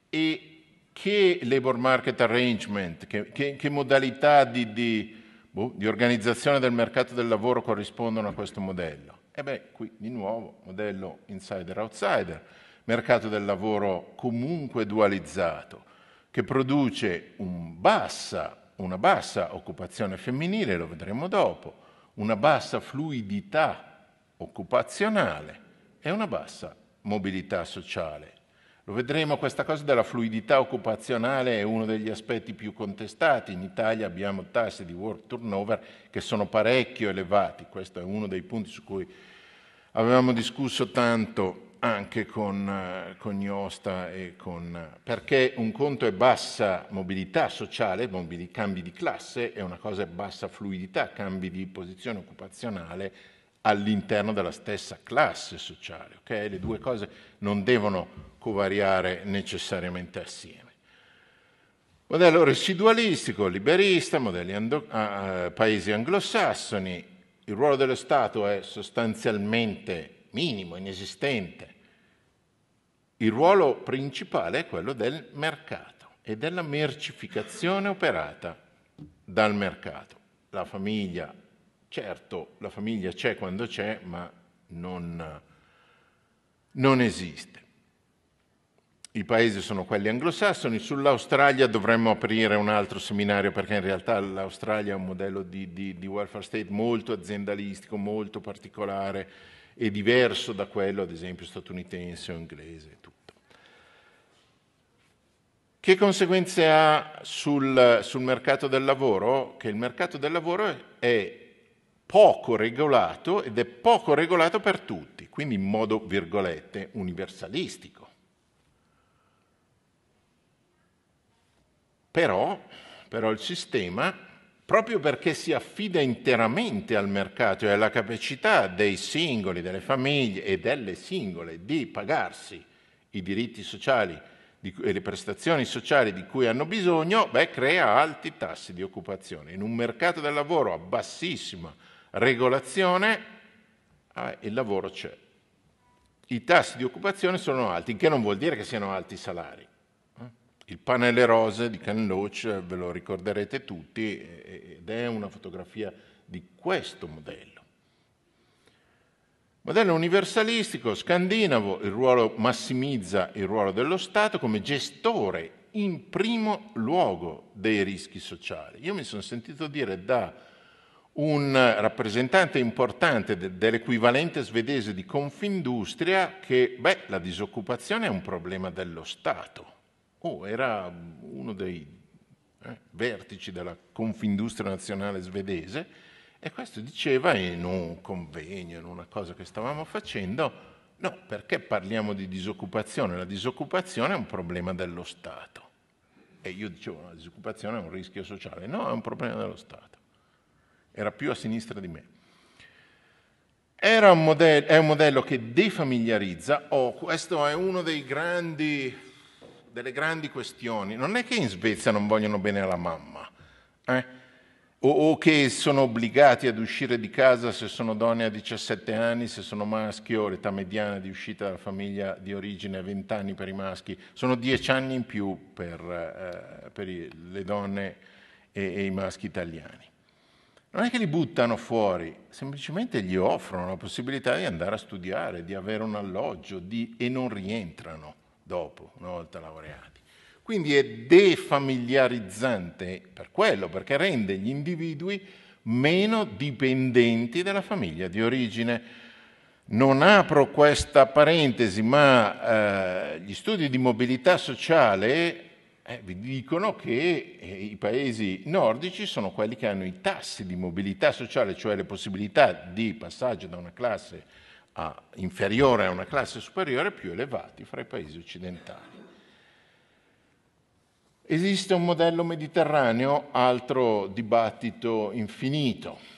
B: E che labor market arrangement, che, che, che modalità di, di, boh, di, organizzazione del mercato del lavoro corrispondono a questo modello? E beh, qui di nuovo modello insider-outsider, mercato del lavoro comunque dualizzato, che produce un bassa, una bassa occupazione femminile, lo vedremo dopo, una bassa fluidità occupazionale e una bassa mobilità sociale. Lo vedremo, questa cosa della fluidità occupazionale è uno degli aspetti più contestati. In Italia abbiamo tassi di work turnover che sono parecchio elevati, questo è uno dei punti su cui avevamo discusso tanto anche con, eh, con Iosta e con, perché un conto è bassa mobilità sociale, cambi di classe, e una cosa è bassa fluidità, cambi di posizione occupazionale all'interno della stessa classe sociale. Okay? Le due cose non devono covariare necessariamente assieme. Modello residualistico, liberista, modelli ando, uh, paesi anglosassoni, il ruolo dello Stato è sostanzialmente minimo, inesistente. Il ruolo principale è quello del mercato e della mercificazione operata dal mercato. La famiglia, certo, la famiglia c'è quando c'è, ma non, non esiste. I paesi sono quelli anglosassoni, sull'Australia dovremmo aprire un altro seminario perché in realtà l'Australia è un modello di, di, di welfare state molto aziendalistico, molto particolare e diverso da quello ad esempio statunitense o inglese. Tutto. Che conseguenze ha sul, sul mercato del lavoro? Che il mercato del lavoro è poco regolato ed è poco regolato per tutti, quindi in modo, virgolette, universalistico. Però, però il sistema, proprio perché si affida interamente al mercato e alla capacità dei singoli, delle famiglie e delle singole di pagarsi i diritti sociali e le prestazioni sociali di cui hanno bisogno, beh, crea alti tassi di occupazione. In un mercato del lavoro a bassissima regolazione, eh, il lavoro c'è. I tassi di occupazione sono alti, che non vuol dire che siano alti i salari. Il panelle rose di Ken Loach ve lo ricorderete tutti ed è una fotografia di questo modello. Modello universalistico, scandinavo, il ruolo massimizza il ruolo dello Stato come gestore in primo luogo dei rischi sociali. Io mi sono sentito dire da un rappresentante importante de- dell'equivalente svedese di Confindustria che beh, la disoccupazione è un problema dello Stato Oh, era uno dei eh, vertici della Confindustria Nazionale Svedese e questo diceva in un convegno, in una cosa che stavamo facendo, no, perché parliamo di disoccupazione? La disoccupazione è un problema dello Stato. E io dicevo, la disoccupazione è un rischio sociale. No, è un problema dello Stato. Era più a sinistra di me. Un modello, è un modello che defamiliarizza, oh, questo è uno grandi delle grandi questioni. Non è che in Svezia non vogliono bene alla mamma, eh? o, o, che sono obbligati ad uscire di casa se sono donne a 17 anni, se sono maschio, l'età mediana di uscita dalla famiglia di origine è 20 anni per i maschi, sono 10 anni in più per, eh, per le donne e, e i maschi italiani. Non è che li buttano fuori, semplicemente gli offrono la possibilità di andare a studiare, di avere un alloggio di, e non rientrano dopo, una volta laureati. Quindi è defamiliarizzante per quello, perché rende gli individui meno dipendenti dalla famiglia di origine. Non apro questa parentesi, ma eh, gli studi di mobilità sociale eh, vi dicono che eh, i paesi nordici sono quelli che hanno i tassi di mobilità sociale, cioè le possibilità di passaggio da una classe a, inferiore a una classe superiore più elevati fra i paesi occidentali. Esiste un modello mediterraneo, altro dibattito infinito.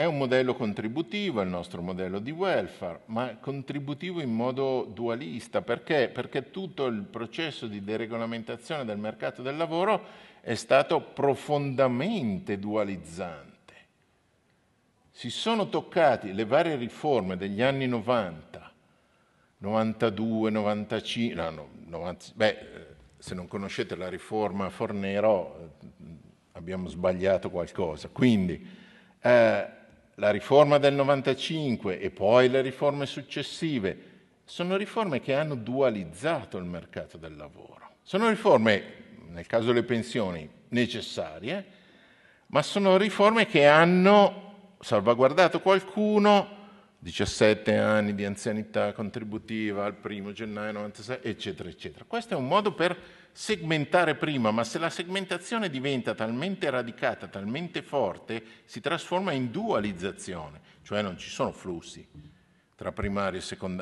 B: È un modello contributivo, il nostro modello di welfare, ma contributivo in modo dualista. Perché? Perché tutto il processo di deregolamentazione del mercato del lavoro è stato profondamente dualizzante si sono toccati le varie riforme degli anni 90, 92, 95, no, no, 90, beh, eh, se non conoscete la riforma Fornero eh, abbiamo sbagliato qualcosa. Quindi eh, la riforma del 95 e poi le riforme successive sono riforme che hanno dualizzato il mercato del lavoro. Sono riforme, nel caso delle pensioni, necessarie, ma sono riforme che hanno salvaguardato qualcuno, 17 anni di anzianità contributiva al primo gennaio 96, eccetera, eccetera. Questo è un modo per segmentare prima, ma se la segmentazione diventa talmente radicata, talmente forte, si trasforma in dualizzazione, cioè non ci sono flussi tra,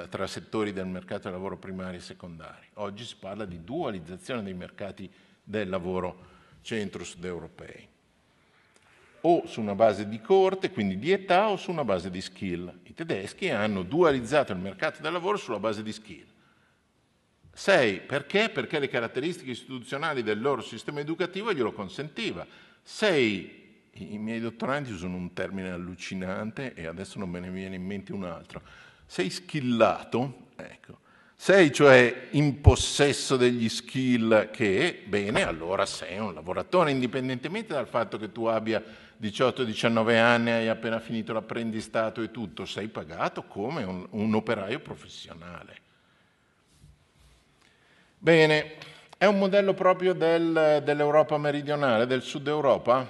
B: tra settori del mercato del lavoro primari e secondari. Oggi si parla di dualizzazione dei mercati del lavoro centro-sud europei o su una base di corte, quindi di età, o su una base di skill. I tedeschi hanno dualizzato il mercato del lavoro sulla base di skill. Sei, perché? Perché le caratteristiche istituzionali del loro sistema educativo glielo consentiva. Sei i miei dottorandi usano un termine allucinante e adesso non me ne viene in mente un altro. Sei skillato, ecco, sei cioè in possesso degli skill che, bene, allora sei un lavoratore, indipendentemente dal fatto che tu abbia 18-19 anni, hai appena finito l'apprendistato e tutto, sei pagato come un, un operaio professionale. Bene, è un modello proprio del, dell'Europa meridionale, del Sud Europa?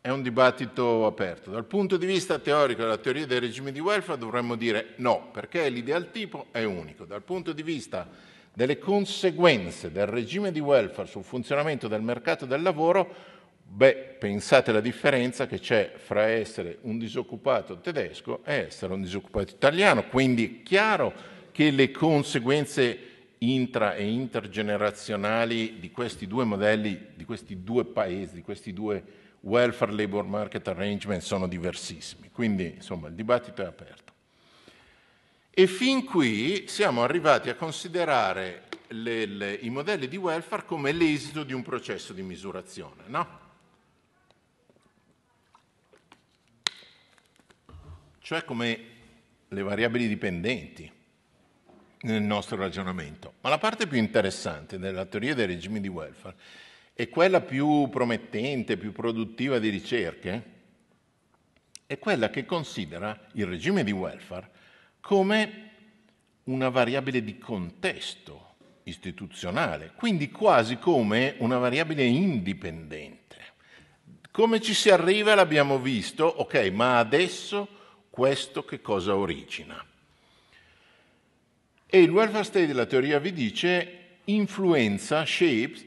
B: È un dibattito aperto. Dal punto di vista teorico della teoria dei regimi di welfare dovremmo dire no, perché l'ideal tipo è unico. Dal punto di vista delle conseguenze del regime di welfare sul funzionamento del mercato del lavoro, beh, pensate alla differenza che c'è fra essere un disoccupato tedesco e essere un disoccupato italiano, quindi è chiaro che le conseguenze intra e intergenerazionali di questi due modelli, di questi due paesi, di questi due welfare labor market arrangement sono diversissimi, quindi insomma il dibattito è aperto. E fin qui siamo arrivati a considerare le, le, i modelli di welfare come l'esito di un processo di misurazione, no? Cioè come le variabili dipendenti nel nostro ragionamento. Ma la parte più interessante della teoria dei regimi di welfare e quella più promettente, più produttiva di ricerche, è quella che considera il regime di welfare come una variabile di contesto istituzionale, quindi quasi come una variabile indipendente. Come ci si arriva l'abbiamo visto, ok, ma adesso questo che cosa origina? E il welfare state della teoria vi dice influenza, shapes,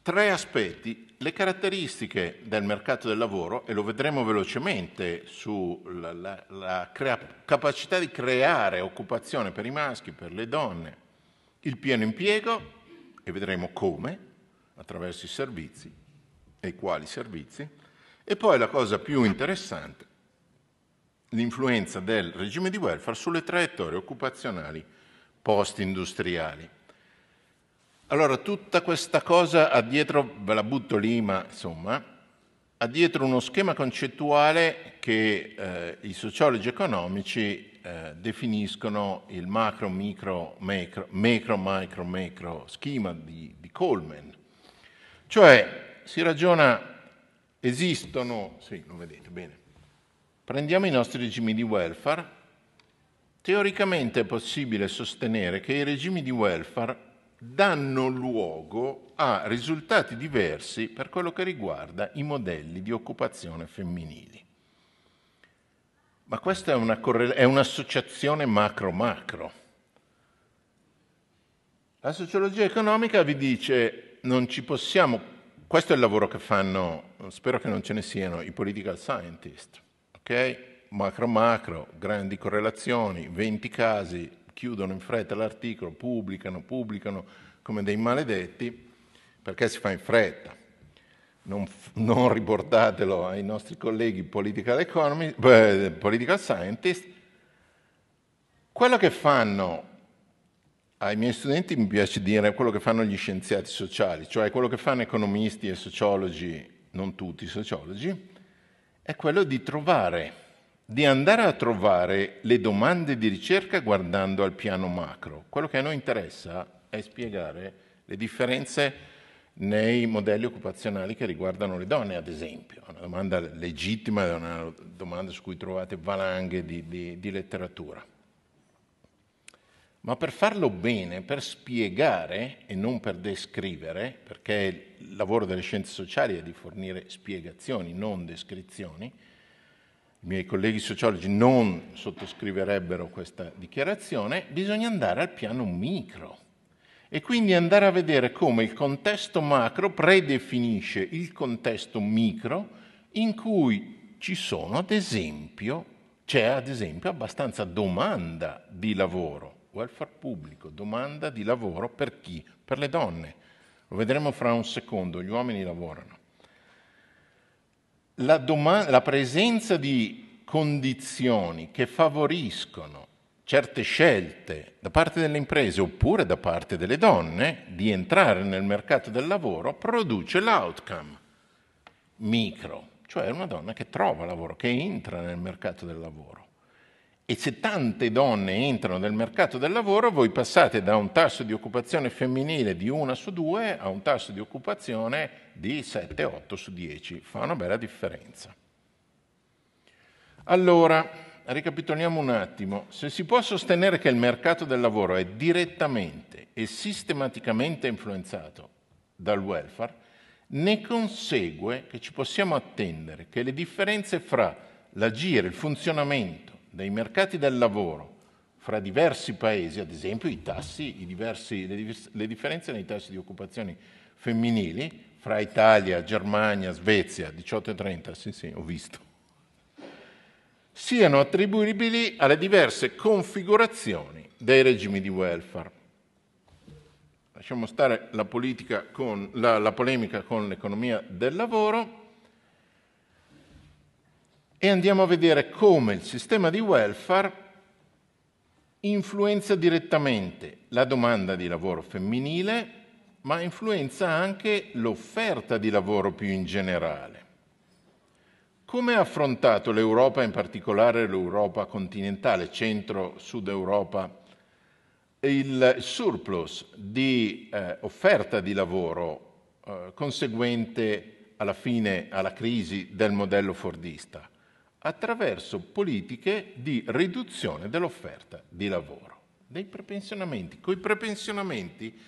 B: Tre aspetti, le caratteristiche del mercato del lavoro, e lo vedremo velocemente sulla la, la crea, capacità di creare occupazione per i maschi, per le donne, il pieno impiego, e vedremo come, attraverso i servizi, e quali servizi, e poi la cosa più interessante, l'influenza del regime di welfare sulle traiettorie occupazionali post-industriali. Allora, tutta questa cosa ha dietro, ve la butto lì, ma insomma, ha dietro uno schema concettuale che eh, i sociologi economici eh, definiscono il macro, micro, macro, macro, micro, macro schema di, di Coleman. Cioè, si ragiona, esistono, sì, lo vedete bene, prendiamo i nostri regimi di welfare, teoricamente è possibile sostenere che i regimi di welfare danno luogo a risultati diversi per quello che riguarda i modelli di occupazione femminili. Ma questa è, una correla- è un'associazione macro-macro. La sociologia economica vi dice non ci possiamo, questo è il lavoro che fanno, spero che non ce ne siano, i political scientist, ok? Macro-macro, grandi correlazioni, 20 casi, chiudono in fretta l'articolo, pubblicano, pubblicano come dei maledetti, perché si fa in fretta. Non, non riportatelo ai nostri colleghi political, economy, eh, political scientist. Quello che fanno ai miei studenti mi piace dire quello che fanno gli scienziati sociali, cioè quello che fanno economisti e sociologi, non tutti sociologi, è quello di trovare di andare a trovare le domande di ricerca guardando al piano macro. Quello che a noi interessa è spiegare le differenze nei modelli occupazionali che riguardano le donne, ad esempio. Una domanda legittima, è una domanda su cui trovate valanghe di, di, di letteratura. Ma per farlo bene, per spiegare e non per descrivere, perché il lavoro delle scienze sociali è di fornire spiegazioni, non descrizioni, i miei colleghi sociologi non sottoscriverebbero questa dichiarazione, bisogna andare al piano micro e quindi andare a vedere come il contesto macro predefinisce il contesto micro in cui ci sono, ad esempio, c'è ad esempio abbastanza domanda di lavoro, welfare pubblico, domanda di lavoro per chi? Per le donne. Lo vedremo fra un secondo, gli uomini lavorano la, doma- la presenza di condizioni che favoriscono certe scelte da parte delle imprese oppure da parte delle donne di entrare nel mercato del lavoro produce l'outcome micro, cioè una donna che trova lavoro, che entra nel mercato del lavoro. E se tante donne entrano nel mercato del lavoro, voi passate da un tasso di occupazione femminile di 1 su 2 a un tasso di occupazione di 7-8 su 10. Fa una bella differenza. Allora, ricapitoliamo un attimo. Se si può sostenere che il mercato del lavoro è direttamente e sistematicamente influenzato dal welfare, ne consegue che ci possiamo attendere che le differenze fra l'agire, il funzionamento dei mercati del lavoro fra diversi paesi, ad esempio i tassi, i diversi, le, le differenze nei tassi di occupazione femminili fra Italia, Germania, Svezia, 18 e 30, sì sì, ho visto, siano attribuibili alle diverse configurazioni dei regimi di welfare. Lasciamo stare la, con, la, la polemica con l'economia del lavoro e andiamo a vedere come il sistema di welfare influenza direttamente la domanda di lavoro femminile, ma influenza anche l'offerta di lavoro più in generale. Come ha affrontato l'Europa, in particolare l'Europa continentale, centro-sud Europa, il surplus di eh, offerta di lavoro eh, conseguente alla fine alla crisi del modello fordista? Attraverso politiche di riduzione dell'offerta di lavoro, dei prepensionamenti. Con i prepensionamenti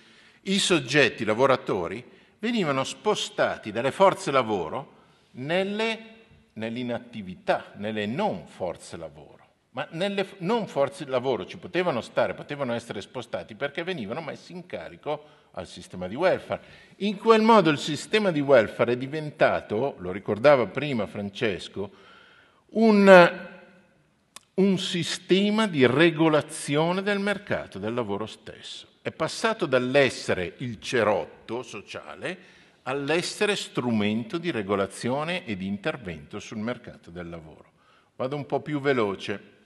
B: i soggetti lavoratori venivano spostati dalle forze lavoro nelle, nell'inattività, nelle non forze lavoro. Ma nelle non forze lavoro ci potevano stare, potevano essere spostati perché venivano messi in carico al sistema di welfare. In quel modo il sistema di welfare è diventato, lo ricordava prima Francesco, un, un sistema di regolazione del mercato del lavoro stesso. È passato dall'essere il cerotto sociale all'essere strumento di regolazione e di intervento sul mercato del lavoro. Vado un po' più veloce.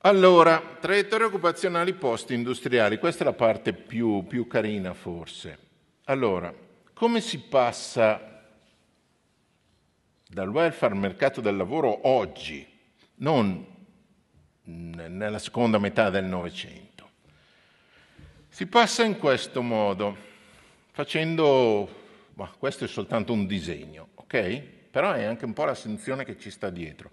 B: Allora, traiettorie occupazionali post-industriali, questa è la parte più, più carina forse. Allora, come si passa dal welfare al mercato del lavoro oggi, non nella seconda metà del Novecento. Si passa in questo modo, facendo, ma questo è soltanto un disegno, ok? Però è anche un po' la sensazione che ci sta dietro.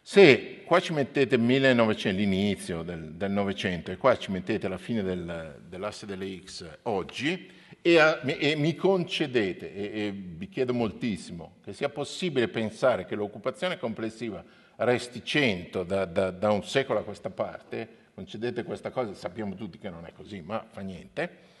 B: Se qua ci mettete 1900, l'inizio del, Novecento e qua ci mettete la fine del, dell'asse delle X oggi, e, a, e mi concedete, e, e vi chiedo moltissimo, che sia possibile pensare che l'occupazione complessiva resti 100 da, da, da un secolo a questa parte, concedete questa cosa, sappiamo tutti che non è così, ma fa niente.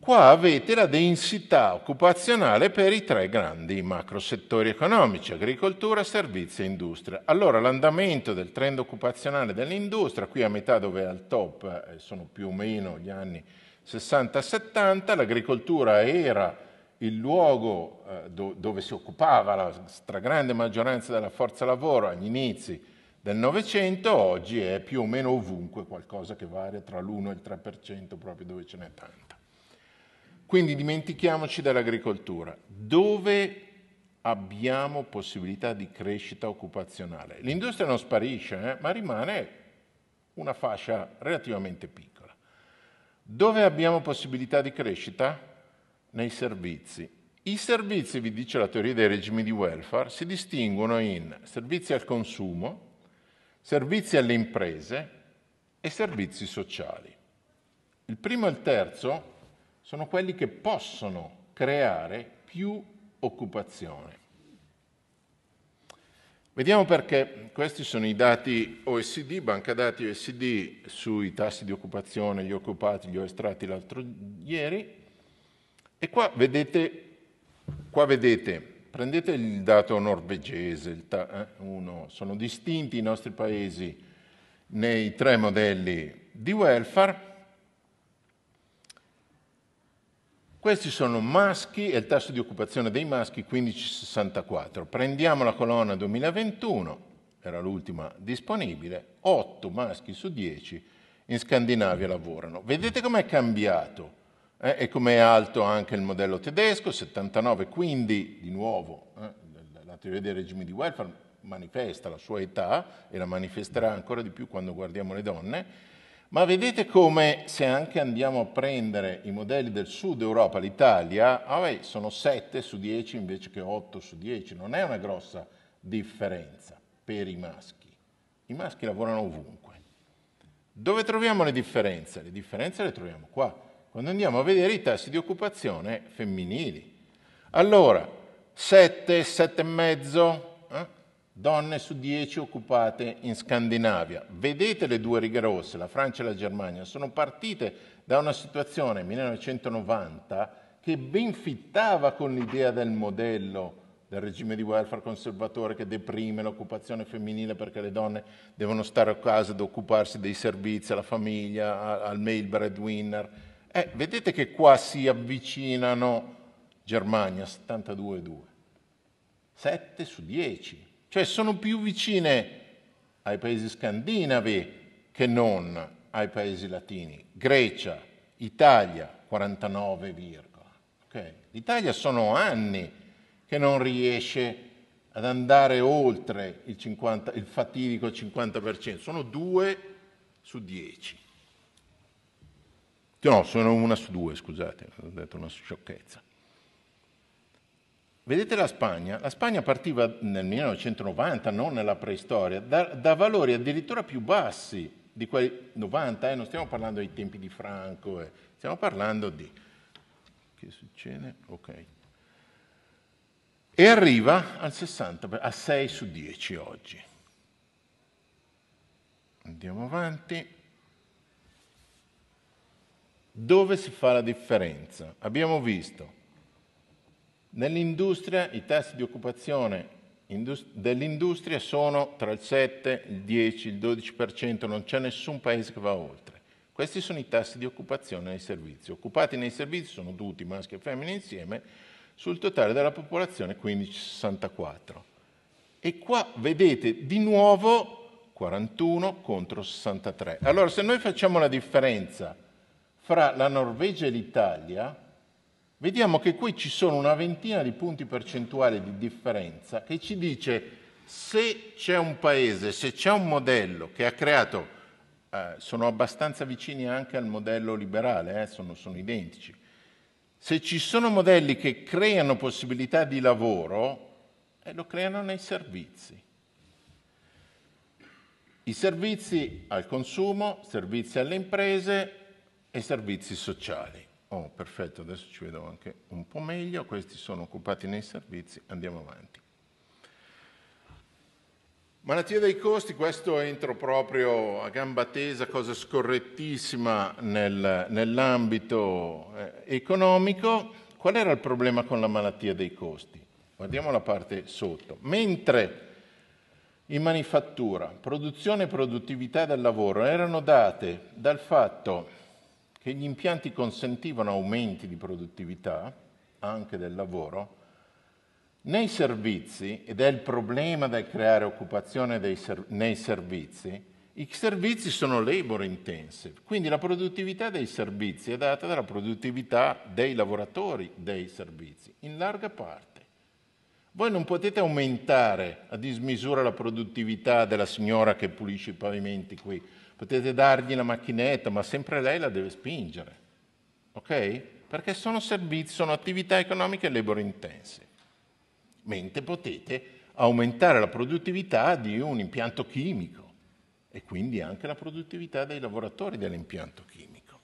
B: Qua avete la densità occupazionale per i tre grandi macro settori economici, agricoltura, servizi e industria. Allora l'andamento del trend occupazionale dell'industria, qui a metà dove è al top, eh, sono più o meno gli anni 60-70 l'agricoltura era il luogo eh, do, dove si occupava la stragrande maggioranza della forza lavoro agli inizi del Novecento, oggi è più o meno ovunque qualcosa che varia tra l'1 e il 3%, proprio dove ce n'è tanta. Quindi dimentichiamoci dell'agricoltura. Dove abbiamo possibilità di crescita occupazionale? L'industria non sparisce, eh, ma rimane una fascia relativamente piccola. Dove abbiamo possibilità di crescita? Nei servizi. I servizi, vi dice la teoria dei regimi di welfare, si distinguono in servizi al consumo, servizi alle imprese e servizi sociali. Il primo e il terzo sono quelli che possono creare più occupazione. Vediamo perché questi sono i dati OSD, banca dati OSD sui tassi di occupazione, gli occupati, li ho estratti l'altro ieri. E qua vedete, qua vedete, prendete il dato norvegese, il ta, eh, uno, sono distinti i nostri paesi nei tre modelli di welfare, Questi sono maschi e il tasso di occupazione dei maschi 15,64. Prendiamo la colonna 2021, era l'ultima disponibile, 8 maschi su 10 in Scandinavia lavorano. Vedete com'è cambiato eh, e come è alto anche il modello tedesco, 79, quindi di nuovo eh, la teoria dei regimi di welfare manifesta la sua età e la manifesterà ancora di più quando guardiamo le donne, ma vedete come se anche andiamo a prendere i modelli del sud Europa, l'Italia, ah sono 7 su 10 invece che 8 su 10, non è una grossa differenza per i maschi. I maschi lavorano ovunque. Dove troviamo le differenze? Le differenze le troviamo qua, quando andiamo a vedere i tassi di occupazione femminili. Allora, 7, 7,5, eh? Donne su 10 occupate in Scandinavia. Vedete le due righe rosse, la Francia e la Germania, sono partite da una situazione 1990 che ben fittava con l'idea del modello del regime di welfare conservatore che deprime l'occupazione femminile perché le donne devono stare a casa ad occuparsi dei servizi alla famiglia, al male breadwinner. Eh, vedete che qua si avvicinano Germania 72,2, 7 su 10, cioè sono più vicine ai paesi scandinavi che non ai paesi latini. Grecia, Italia 49, okay. L'Italia sono anni che non riesce ad andare oltre il, 50, il fatidico 50%, sono due su 10. No, sono una su due, scusate, ho detto una sciocchezza. Vedete la Spagna? La Spagna partiva nel 1990, non nella preistoria, da, da valori addirittura più bassi di quei 90, eh? non stiamo parlando dei tempi di Franco, eh? stiamo parlando di... Che succede? Ok e arriva al 60, a 6 su 10 oggi. Andiamo avanti. Dove si fa la differenza? Abbiamo visto nell'industria i tassi di occupazione dell'industria sono tra il 7, il 10, il 12%, non c'è nessun paese che va oltre. Questi sono i tassi di occupazione nei servizi. Occupati nei servizi sono tutti maschi e femmine insieme, sul totale della popolazione 15-64. E qua vedete di nuovo 41 contro 63. Allora se noi facciamo la differenza fra la Norvegia e l'Italia, vediamo che qui ci sono una ventina di punti percentuali di differenza che ci dice se c'è un paese, se c'è un modello che ha creato, eh, sono abbastanza vicini anche al modello liberale, eh, sono, sono identici, se ci sono modelli che creano possibilità di lavoro, eh, lo creano nei servizi. I servizi al consumo, servizi alle imprese e servizi sociali. Oh, perfetto, adesso ci vedo anche un po' meglio. Questi sono occupati nei servizi, andiamo avanti. Malattia dei costi, questo entro proprio a gamba tesa, cosa scorrettissima nel, nell'ambito eh, economico. Qual era il problema con la malattia dei costi? Guardiamo la parte sotto. Mentre in manifattura produzione e produttività del lavoro erano date dal fatto che gli impianti consentivano aumenti di produttività anche del lavoro, nei servizi, ed è il problema del creare occupazione ser- nei servizi, i servizi sono labor intensive, quindi la produttività dei servizi è data dalla produttività dei lavoratori dei servizi, in larga parte. Voi non potete aumentare a dismisura la produttività della signora che pulisce i pavimenti qui, potete dargli la macchinetta, ma sempre lei la deve spingere, ok? Perché sono servizi, sono attività economiche labor intensive mentre potete aumentare la produttività di un impianto chimico e quindi anche la produttività dei lavoratori dell'impianto chimico.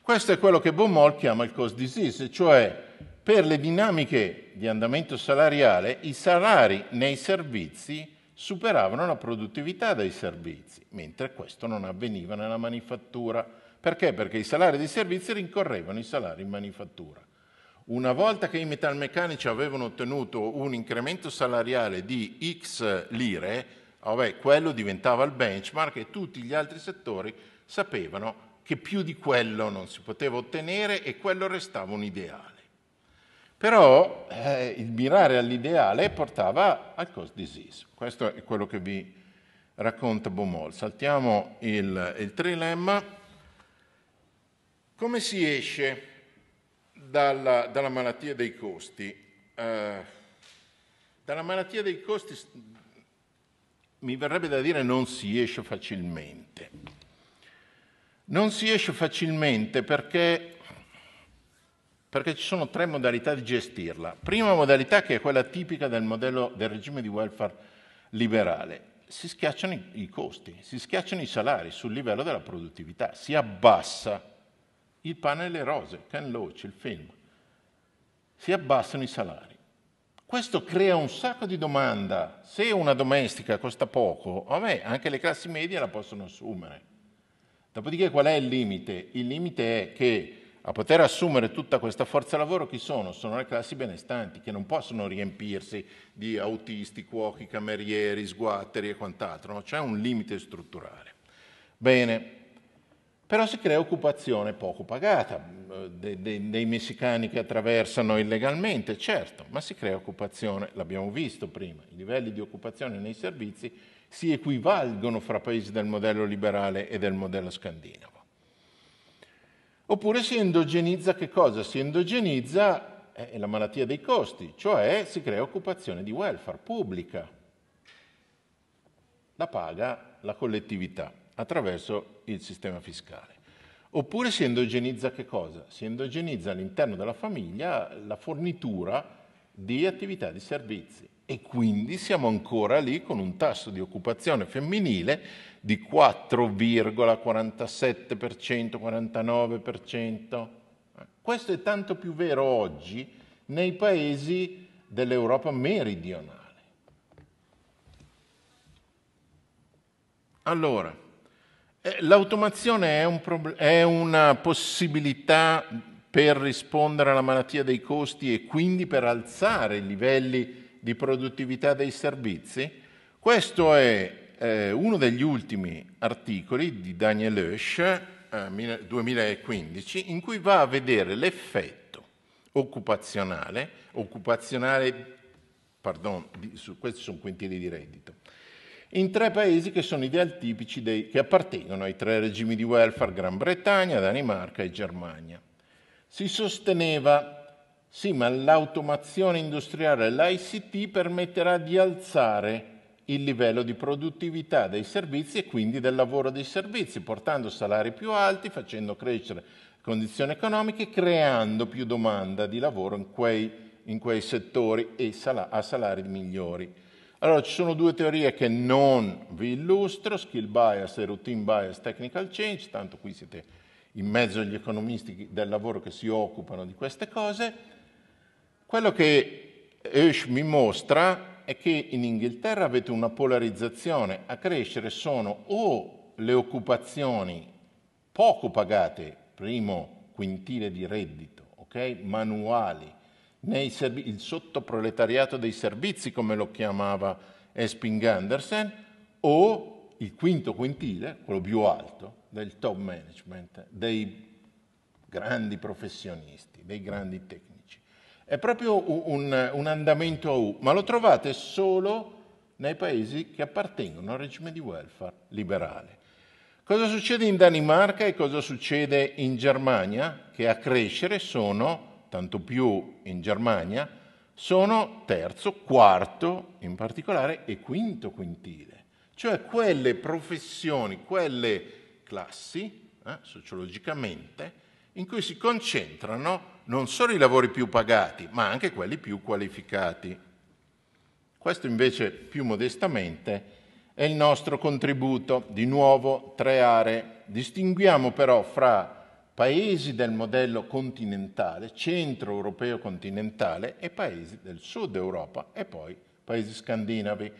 B: Questo è quello che Baumol chiama il cost disease, cioè per le dinamiche di andamento salariale i salari nei servizi superavano la produttività dei servizi, mentre questo non avveniva nella manifattura. Perché? Perché i salari dei servizi rincorrevano i salari in manifattura. Una volta che i metalmeccanici avevano ottenuto un incremento salariale di X lire, vabbè, quello diventava il benchmark e tutti gli altri settori sapevano che più di quello non si poteva ottenere e quello restava un ideale. Però eh, il mirare all'ideale portava al cost disease. Questo è quello che vi racconta Baumol. Saltiamo il, il trilemma. Come si esce dalla, dalla malattia dei costi. Eh, dalla malattia dei costi mi verrebbe da dire non si esce facilmente. Non si esce facilmente perché, perché ci sono tre modalità di gestirla. Prima modalità che è quella tipica del modello del regime di welfare liberale. Si schiacciano i, costi, si schiacciano i salari sul livello della produttività, si abbassa il pane e le rose, Ken Loach, il film. Si abbassano i salari. Questo crea un sacco di domanda. Se una domestica costa poco, vabbè, anche le classi medie la possono assumere. Dopodiché qual è il limite? Il limite è che a poter assumere tutta questa forza lavoro chi sono? Sono le classi benestanti che non possono riempirsi di autisti, cuochi, camerieri, sguatteri e quant'altro, no? c'è un limite strutturale. Bene, però si crea occupazione poco pagata, eh, dei, dei, dei, messicani che attraversano illegalmente, certo, ma si crea occupazione, l'abbiamo visto prima, i livelli di occupazione nei servizi si equivalgono fra paesi del modello liberale e del modello scandinavo. Oppure si endogenizza che cosa? Si endogenizza eh, la malattia dei costi, cioè si crea occupazione di welfare pubblica, la paga la collettività attraverso il sistema fiscale. Oppure si endogenizza che cosa? Si endogenizza all'interno della famiglia la fornitura di attività di servizi e quindi siamo ancora lì con un tasso di occupazione femminile di 4,47%, 49%. Questo è tanto più vero oggi nei paesi dell'Europa meridionale. Allora, eh, l'automazione è, un è una possibilità per rispondere alla malattia dei costi e quindi per alzare i livelli di produttività dei servizi? Questo è eh, uno degli ultimi articoli di Daniel Oesch, eh, 2015, in cui va a vedere l'effetto occupazionale, occupazionale, pardon, di, su, questi sono quintili di reddito, in tre paesi che sono ideal tipici dei, che appartengono ai tre regimi di welfare Gran Bretagna, Danimarca e Germania. Si sosteneva sì, ma l'automazione industriale l'ICT permetterà di alzare il livello di produttività dei servizi e quindi del lavoro dei servizi, portando salari più alti, facendo crescere condizioni economiche, creando più domanda di lavoro in quei, in quei settori e sal- a salari migliori. Allora, ci sono due teorie che non vi illustro, skill bias e routine bias technical change, tanto qui siete in mezzo agli economisti del lavoro che si occupano di queste cose. Quello che Oesch mi mostra è che in Inghilterra avete una polarizzazione, a crescere sono o le occupazioni poco pagate, primo quintile di reddito, okay, manuali, servi- il sottoproletariato dei servizi, come lo chiamava Esping Andersen, o il quinto quintile, quello più alto, del top management, dei grandi professionisti, dei grandi tecnici. È proprio un, un andamento a U, ma lo trovate solo nei paesi che appartengono al regime di welfare liberale. Cosa succede in Danimarca e cosa succede in Germania? Che a crescere sono tanto più in Germania, sono terzo, quarto in particolare e quinto quintile, cioè quelle professioni, quelle classi, eh, sociologicamente, in cui si concentrano non solo i lavori più pagati, ma anche quelli più qualificati. Questo invece, più modestamente, è il nostro contributo. Di nuovo, tre aree. Distinguiamo però fra paesi del modello continentale, centro europeo continentale e paesi del sud Europa e poi paesi scandinavi.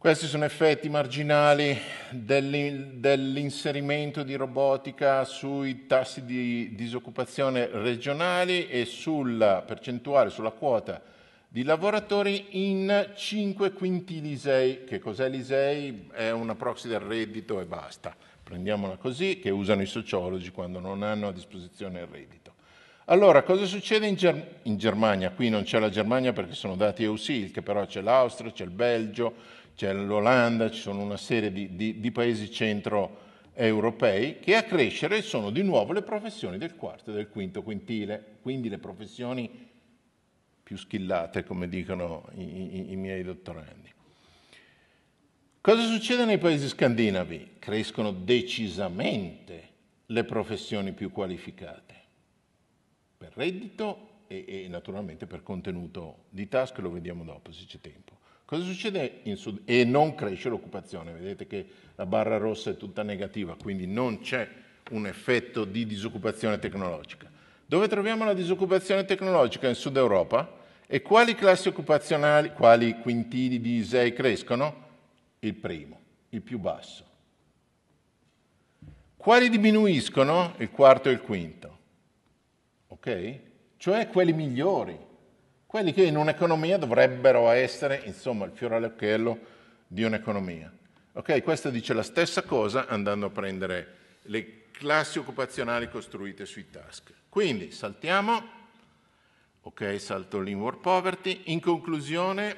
B: Questi sono effetti marginali dell'inserimento di robotica sui tassi di disoccupazione regionali e sulla percentuale, sulla quota di lavoratori in 5 quintili ISEI. Che cos'è l'ISEI? È una proxy del reddito e basta prendiamola così, che usano i sociologi quando non hanno a disposizione il reddito. Allora, cosa succede in, Ger- in Germania? Qui non c'è la Germania perché sono dati EUSILC, però c'è l'Austria, c'è il Belgio, c'è l'Olanda, ci sono una serie di, di, di paesi centro europei, che a crescere sono di nuovo le professioni del quarto e del quinto quintile, quindi le professioni più skillate, come dicono i, i, i miei dottorandi. Cosa succede nei paesi scandinavi? Crescono decisamente le professioni più qualificate, per reddito e, e, naturalmente per contenuto di task, lo vediamo dopo se c'è tempo. Cosa succede in Sud? E non cresce l'occupazione, vedete che la barra rossa è tutta negativa, quindi non c'è un effetto di disoccupazione tecnologica. Dove troviamo la disoccupazione tecnologica in Sud Europa? E quali classi occupazionali, quali quintili di ISEI crescono? Il primo, il più basso. Quali diminuiscono? Il quarto e il quinto. Ok? Cioè quelli migliori, quelli che in un'economia dovrebbero essere, insomma, il fiore all'occhiello di un'economia. Ok? Questo dice la stessa cosa andando a prendere le classi occupazionali costruite sui task. Quindi saltiamo Ok, salto l'inward poverty. In conclusione,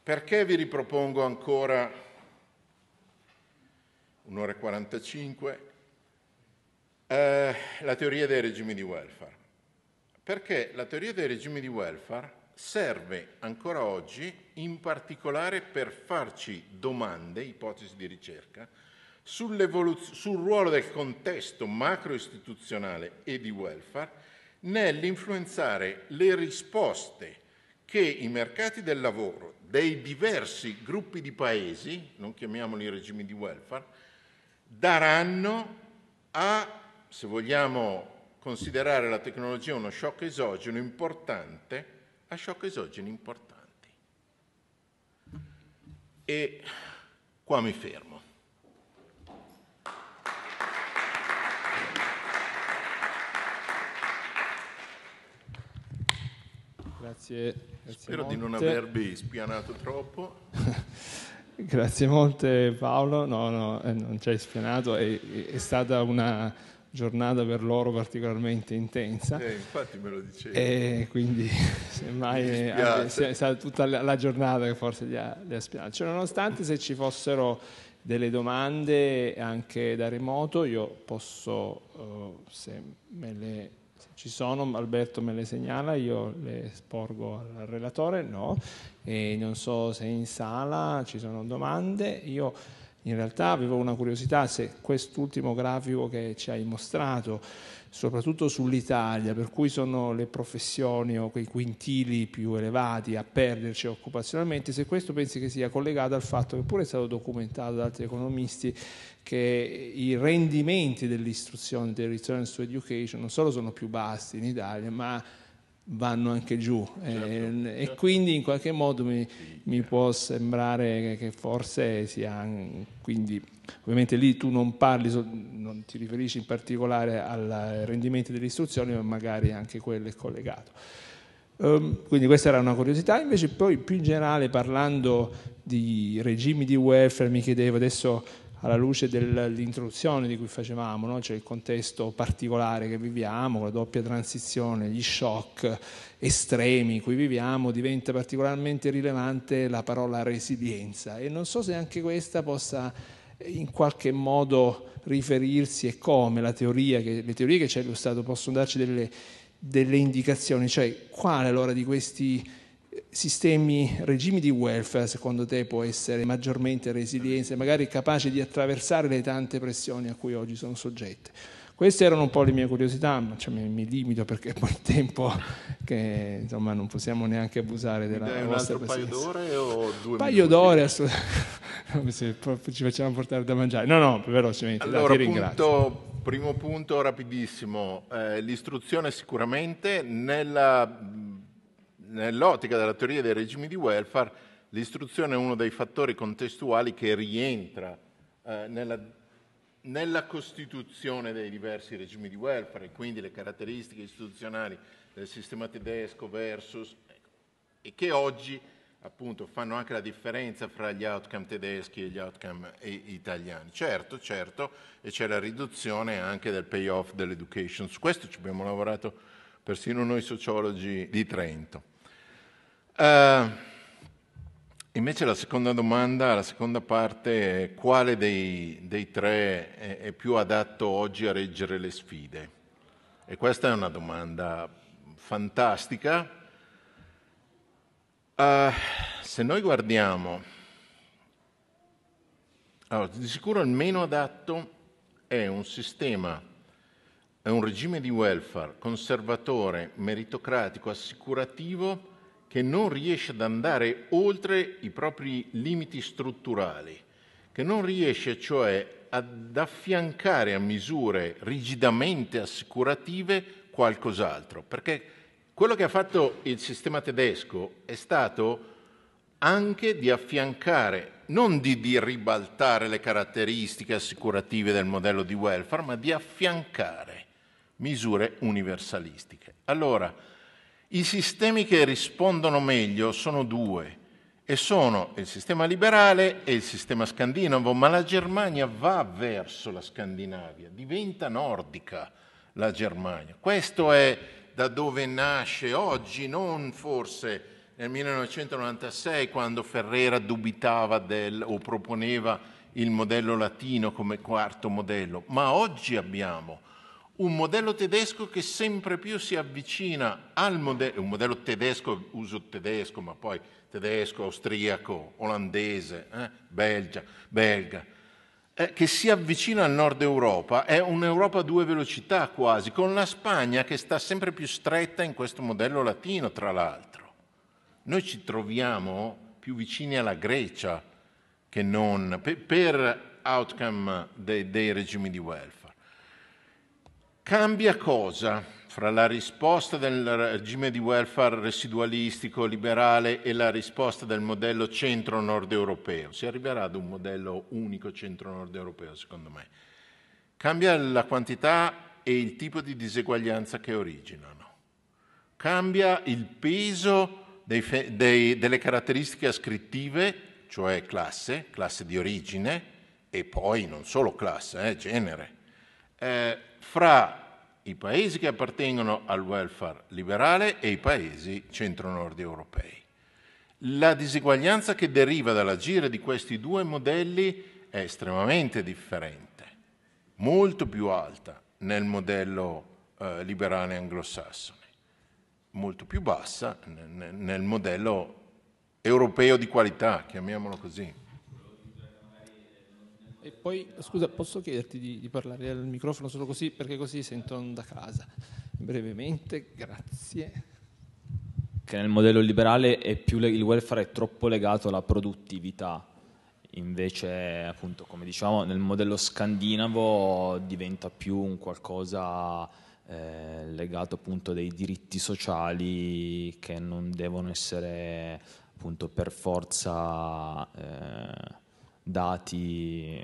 B: perché vi ripropongo ancora un'ora e 45 eh, la teoria dei regimi di welfare? Perché la teoria dei regimi di welfare serve ancora oggi in particolare per farci domande, ipotesi di ricerca, sul ruolo del contesto macro-istituzionale e di welfare nell'influenzare le risposte che i mercati del lavoro dei diversi gruppi di paesi, non chiamiamoli regimi di welfare, daranno a, se vogliamo considerare la tecnologia uno shock esogeno importante, a shock esogeni importanti. E qua mi fermo.
A: Grazie. grazie
B: Spero
A: molte.
B: di non avervi spianato troppo. *laughs*
A: grazie molte Paolo, no, no, eh, non ci hai spianato, è, è, stata una giornata per loro particolarmente intensa.
B: Eh, infatti me lo dicevi.
A: E quindi *laughs* semmai è, è stata tutta la giornata che forse li ha, li ha spianato. Cioè, nonostante se ci fossero delle domande anche da remoto, io posso, uh, se me le ci sono, Alberto me le segnala, io le sporgo al relatore, no, e non so se in sala ci sono domande. Io in realtà avevo una curiosità se quest'ultimo grafico che ci hai mostrato, soprattutto sull'Italia, per cui sono le professioni o quei quintili più elevati a perderci occupazionalmente, se questo pensi che sia collegato al fatto che pure è stato documentato da altri economisti che i rendimenti dell'istruzione, dell'istruzione su education non solo sono più bassi in Italia, ma vanno anche giù. Certo, eh, certo. e quindi in qualche modo mi, mi può sembrare che, che, forse sia quindi ovviamente lì tu non parli non ti riferisci in particolare al rendimento dell'istruzione ma magari anche quello è collegato. Um, quindi questa era una curiosità. Invece poi più in generale parlando di regimi di welfare mi chiedevo adesso alla luce dell'introduzione di cui facevamo, no? cioè il contesto particolare che viviamo, la doppia transizione, gli shock estremi in cui viviamo, diventa particolarmente rilevante la parola resilienza e non so se anche questa possa in qualche modo riferirsi e come teoria che, le teorie che ci ha illustrato possono darci delle, delle indicazioni, cioè quale allora di questi sistemi, regimi di welfare secondo te può essere maggiormente resiliente, magari capace di attraversare le tante pressioni a cui oggi sono soggette? Queste erano un po' le mie curiosità, ma cioè, mi, mi, limito perché *laughs* poi il tempo che insomma, non possiamo neanche abusare della
B: Mi
A: vostra
B: un altro paio d'ore o due
A: paio minuti? d'ore, assolutamente. *laughs* ci facciamo portare da mangiare. No, no, velocemente.
B: Allora,
A: dai,
B: punto, primo punto rapidissimo. Eh, l'istruzione sicuramente nella nell'ottica della teoria dei regimi di welfare, l'istruzione è uno dei fattori contestuali che rientra eh, nella, nella, costituzione dei diversi regimi di welfare, e quindi le caratteristiche istituzionali del sistema tedesco versus, ecco, e che oggi appunto fanno anche la differenza fra gli outcome tedeschi e gli outcome italiani. Certo, certo, e c'è la riduzione anche del payoff dell'education. Su questo ci abbiamo lavorato persino noi sociologi di Trento. Uh, Invece la seconda domanda, la seconda parte è quale dei, dei tre è, è, più adatto oggi a reggere le sfide? E questa è una domanda fantastica. Uh, se noi guardiamo, allora, di sicuro il meno adatto è un sistema, è un regime di welfare conservatore, meritocratico, assicurativo che non riesce ad andare oltre i propri limiti strutturali, che non riesce cioè ad affiancare a misure rigidamente assicurative qualcos'altro, perché quello che ha fatto il sistema tedesco è stato anche di affiancare, non di, di ribaltare le caratteristiche assicurative del modello di welfare, ma di affiancare misure universalistiche. Allora, i sistemi che rispondono meglio sono due e sono il sistema liberale e il sistema scandinavo, ma la Germania va verso la Scandinavia, diventa nordica la Germania. Questo è da dove nasce oggi, non forse nel 1996 quando Ferrera dubitava del, o proponeva il modello latino come quarto modello, ma oggi abbiamo un modello tedesco che sempre più si avvicina al modello, un modello tedesco, uso tedesco, ma poi tedesco, austriaco, olandese, eh, belgia, belga, eh, che si avvicina al nord Europa, è un'Europa a due velocità quasi, con la Spagna che sta sempre più stretta in questo modello latino, tra l'altro. Noi ci troviamo più vicini alla Grecia che non per, per outcome dei, dei regimi di welfare. Cambia cosa fra la risposta del regime di welfare residualistico liberale e la risposta del modello centro-nord europeo? Si arriverà ad un modello unico centro-nord europeo, secondo me. Cambia la quantità e il tipo di diseguaglianza che originano. Cambia il peso dei, dei, delle caratteristiche ascrittive, cioè classe, classe di origine, e poi non solo classe, eh, genere. Eh, fra i paesi che appartengono al welfare liberale e i paesi centro-nord europei. La diseguaglianza che deriva dall'agire di questi due modelli è estremamente differente, molto più alta nel modello eh, liberale anglosassone, molto più bassa nel, nel modello europeo di qualità, chiamiamolo così.
A: E poi, scusa, posso chiederti di, di, parlare al microfono solo così, perché così sentono da casa. Brevemente, grazie.
C: Che nel modello liberale più, il welfare è troppo legato alla produttività, invece, appunto, come diciamo, nel modello scandinavo diventa più un qualcosa eh, legato appunto dei diritti sociali che non devono essere appunto per forza... Eh, dati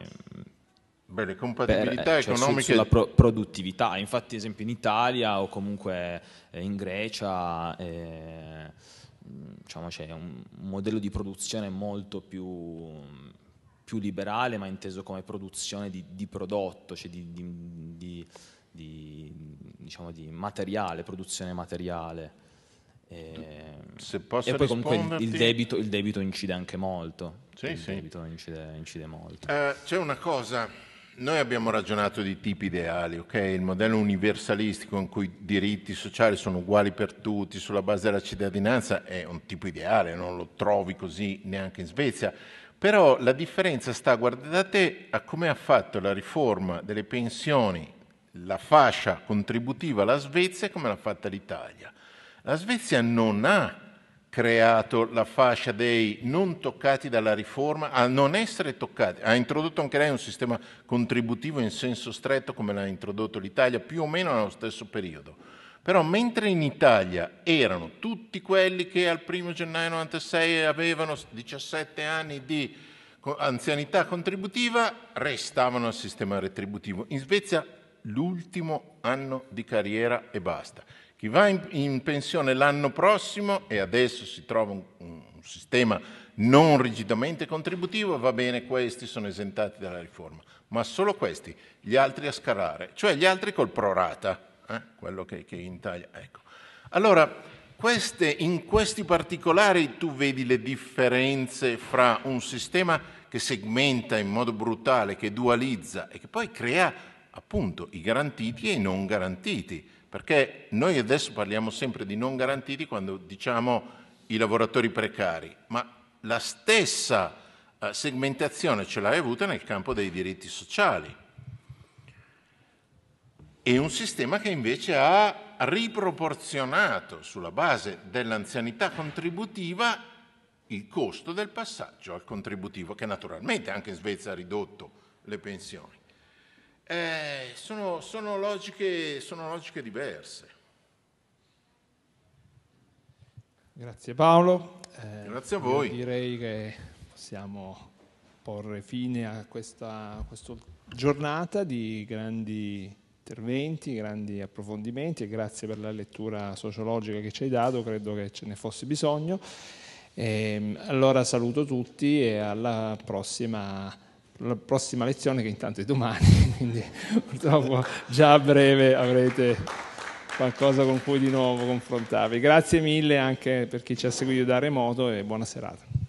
B: Beh, le compatibilità per, cioè economiche
C: su, sulla pro- produttività, infatti ad esempio in Italia o comunque eh, in Grecia eh, diciamo, c'è un modello di produzione molto più, più liberale ma inteso come produzione di, di prodotto, cioè di, di, di, diciamo di materiale, produzione materiale.
B: E,
C: e poi comunque il debito, il debito, incide anche molto.
B: Sì,
C: il
B: sì.
C: debito incide, incide molto.
B: Uh, c'è una cosa, noi abbiamo ragionato di tipi ideali, ok? Il modello universalistico in cui i diritti sociali sono uguali per tutti sulla base della cittadinanza è un tipo ideale, non lo trovi così neanche in Svezia. Però la differenza sta, guardate a come ha fatto la riforma delle pensioni, la fascia contributiva la Svezia e come l'ha fatta l'Italia. La Svezia non ha creato la fascia dei non toccati dalla riforma a non essere toccati, ha introdotto anche lei un sistema contributivo in senso stretto come l'ha introdotto l'Italia più o meno nello stesso periodo. Però mentre in Italia erano tutti quelli che al 1 gennaio 96 avevano 17 anni di anzianità contributiva, restavano al sistema retributivo. In Svezia l'ultimo anno di carriera e basta. Chi va in, in pensione l'anno prossimo e adesso si trova un, un, sistema non rigidamente contributivo, va bene, questi sono esentati dalla riforma, ma solo questi, gli altri a scalare, cioè gli altri col prorata, eh? quello che, che in Italia. Ecco. Allora, queste, in questi particolari tu vedi le differenze fra un sistema che segmenta in modo brutale, che dualizza e che poi crea appunto i garantiti e i non garantiti, perché noi adesso parliamo sempre di non garantiti quando diciamo i lavoratori precari, ma la stessa eh, segmentazione ce l'hai avuta nel campo dei diritti sociali. E un sistema che invece ha riproporzionato sulla base dell'anzianità contributiva il costo del passaggio al contributivo, che naturalmente anche in Svezia ha ridotto le pensioni. Eh, sono, sono, logiche, sono logiche diverse.
A: Grazie Paolo.
B: Eh, Grazie a voi.
A: Direi che possiamo porre fine a questa, a questa giornata di grandi interventi, grandi approfondimenti e grazie per la lettura sociologica che ci hai dato, credo che ce ne fosse bisogno. E, ehm, allora saluto tutti e alla prossima, alla prossima lezione che intanto è domani, *laughs* quindi purtroppo già a breve avrete qualcosa con cui di nuovo confrontarvi. Grazie mille anche per chi ci ha seguito da remoto e buona serata.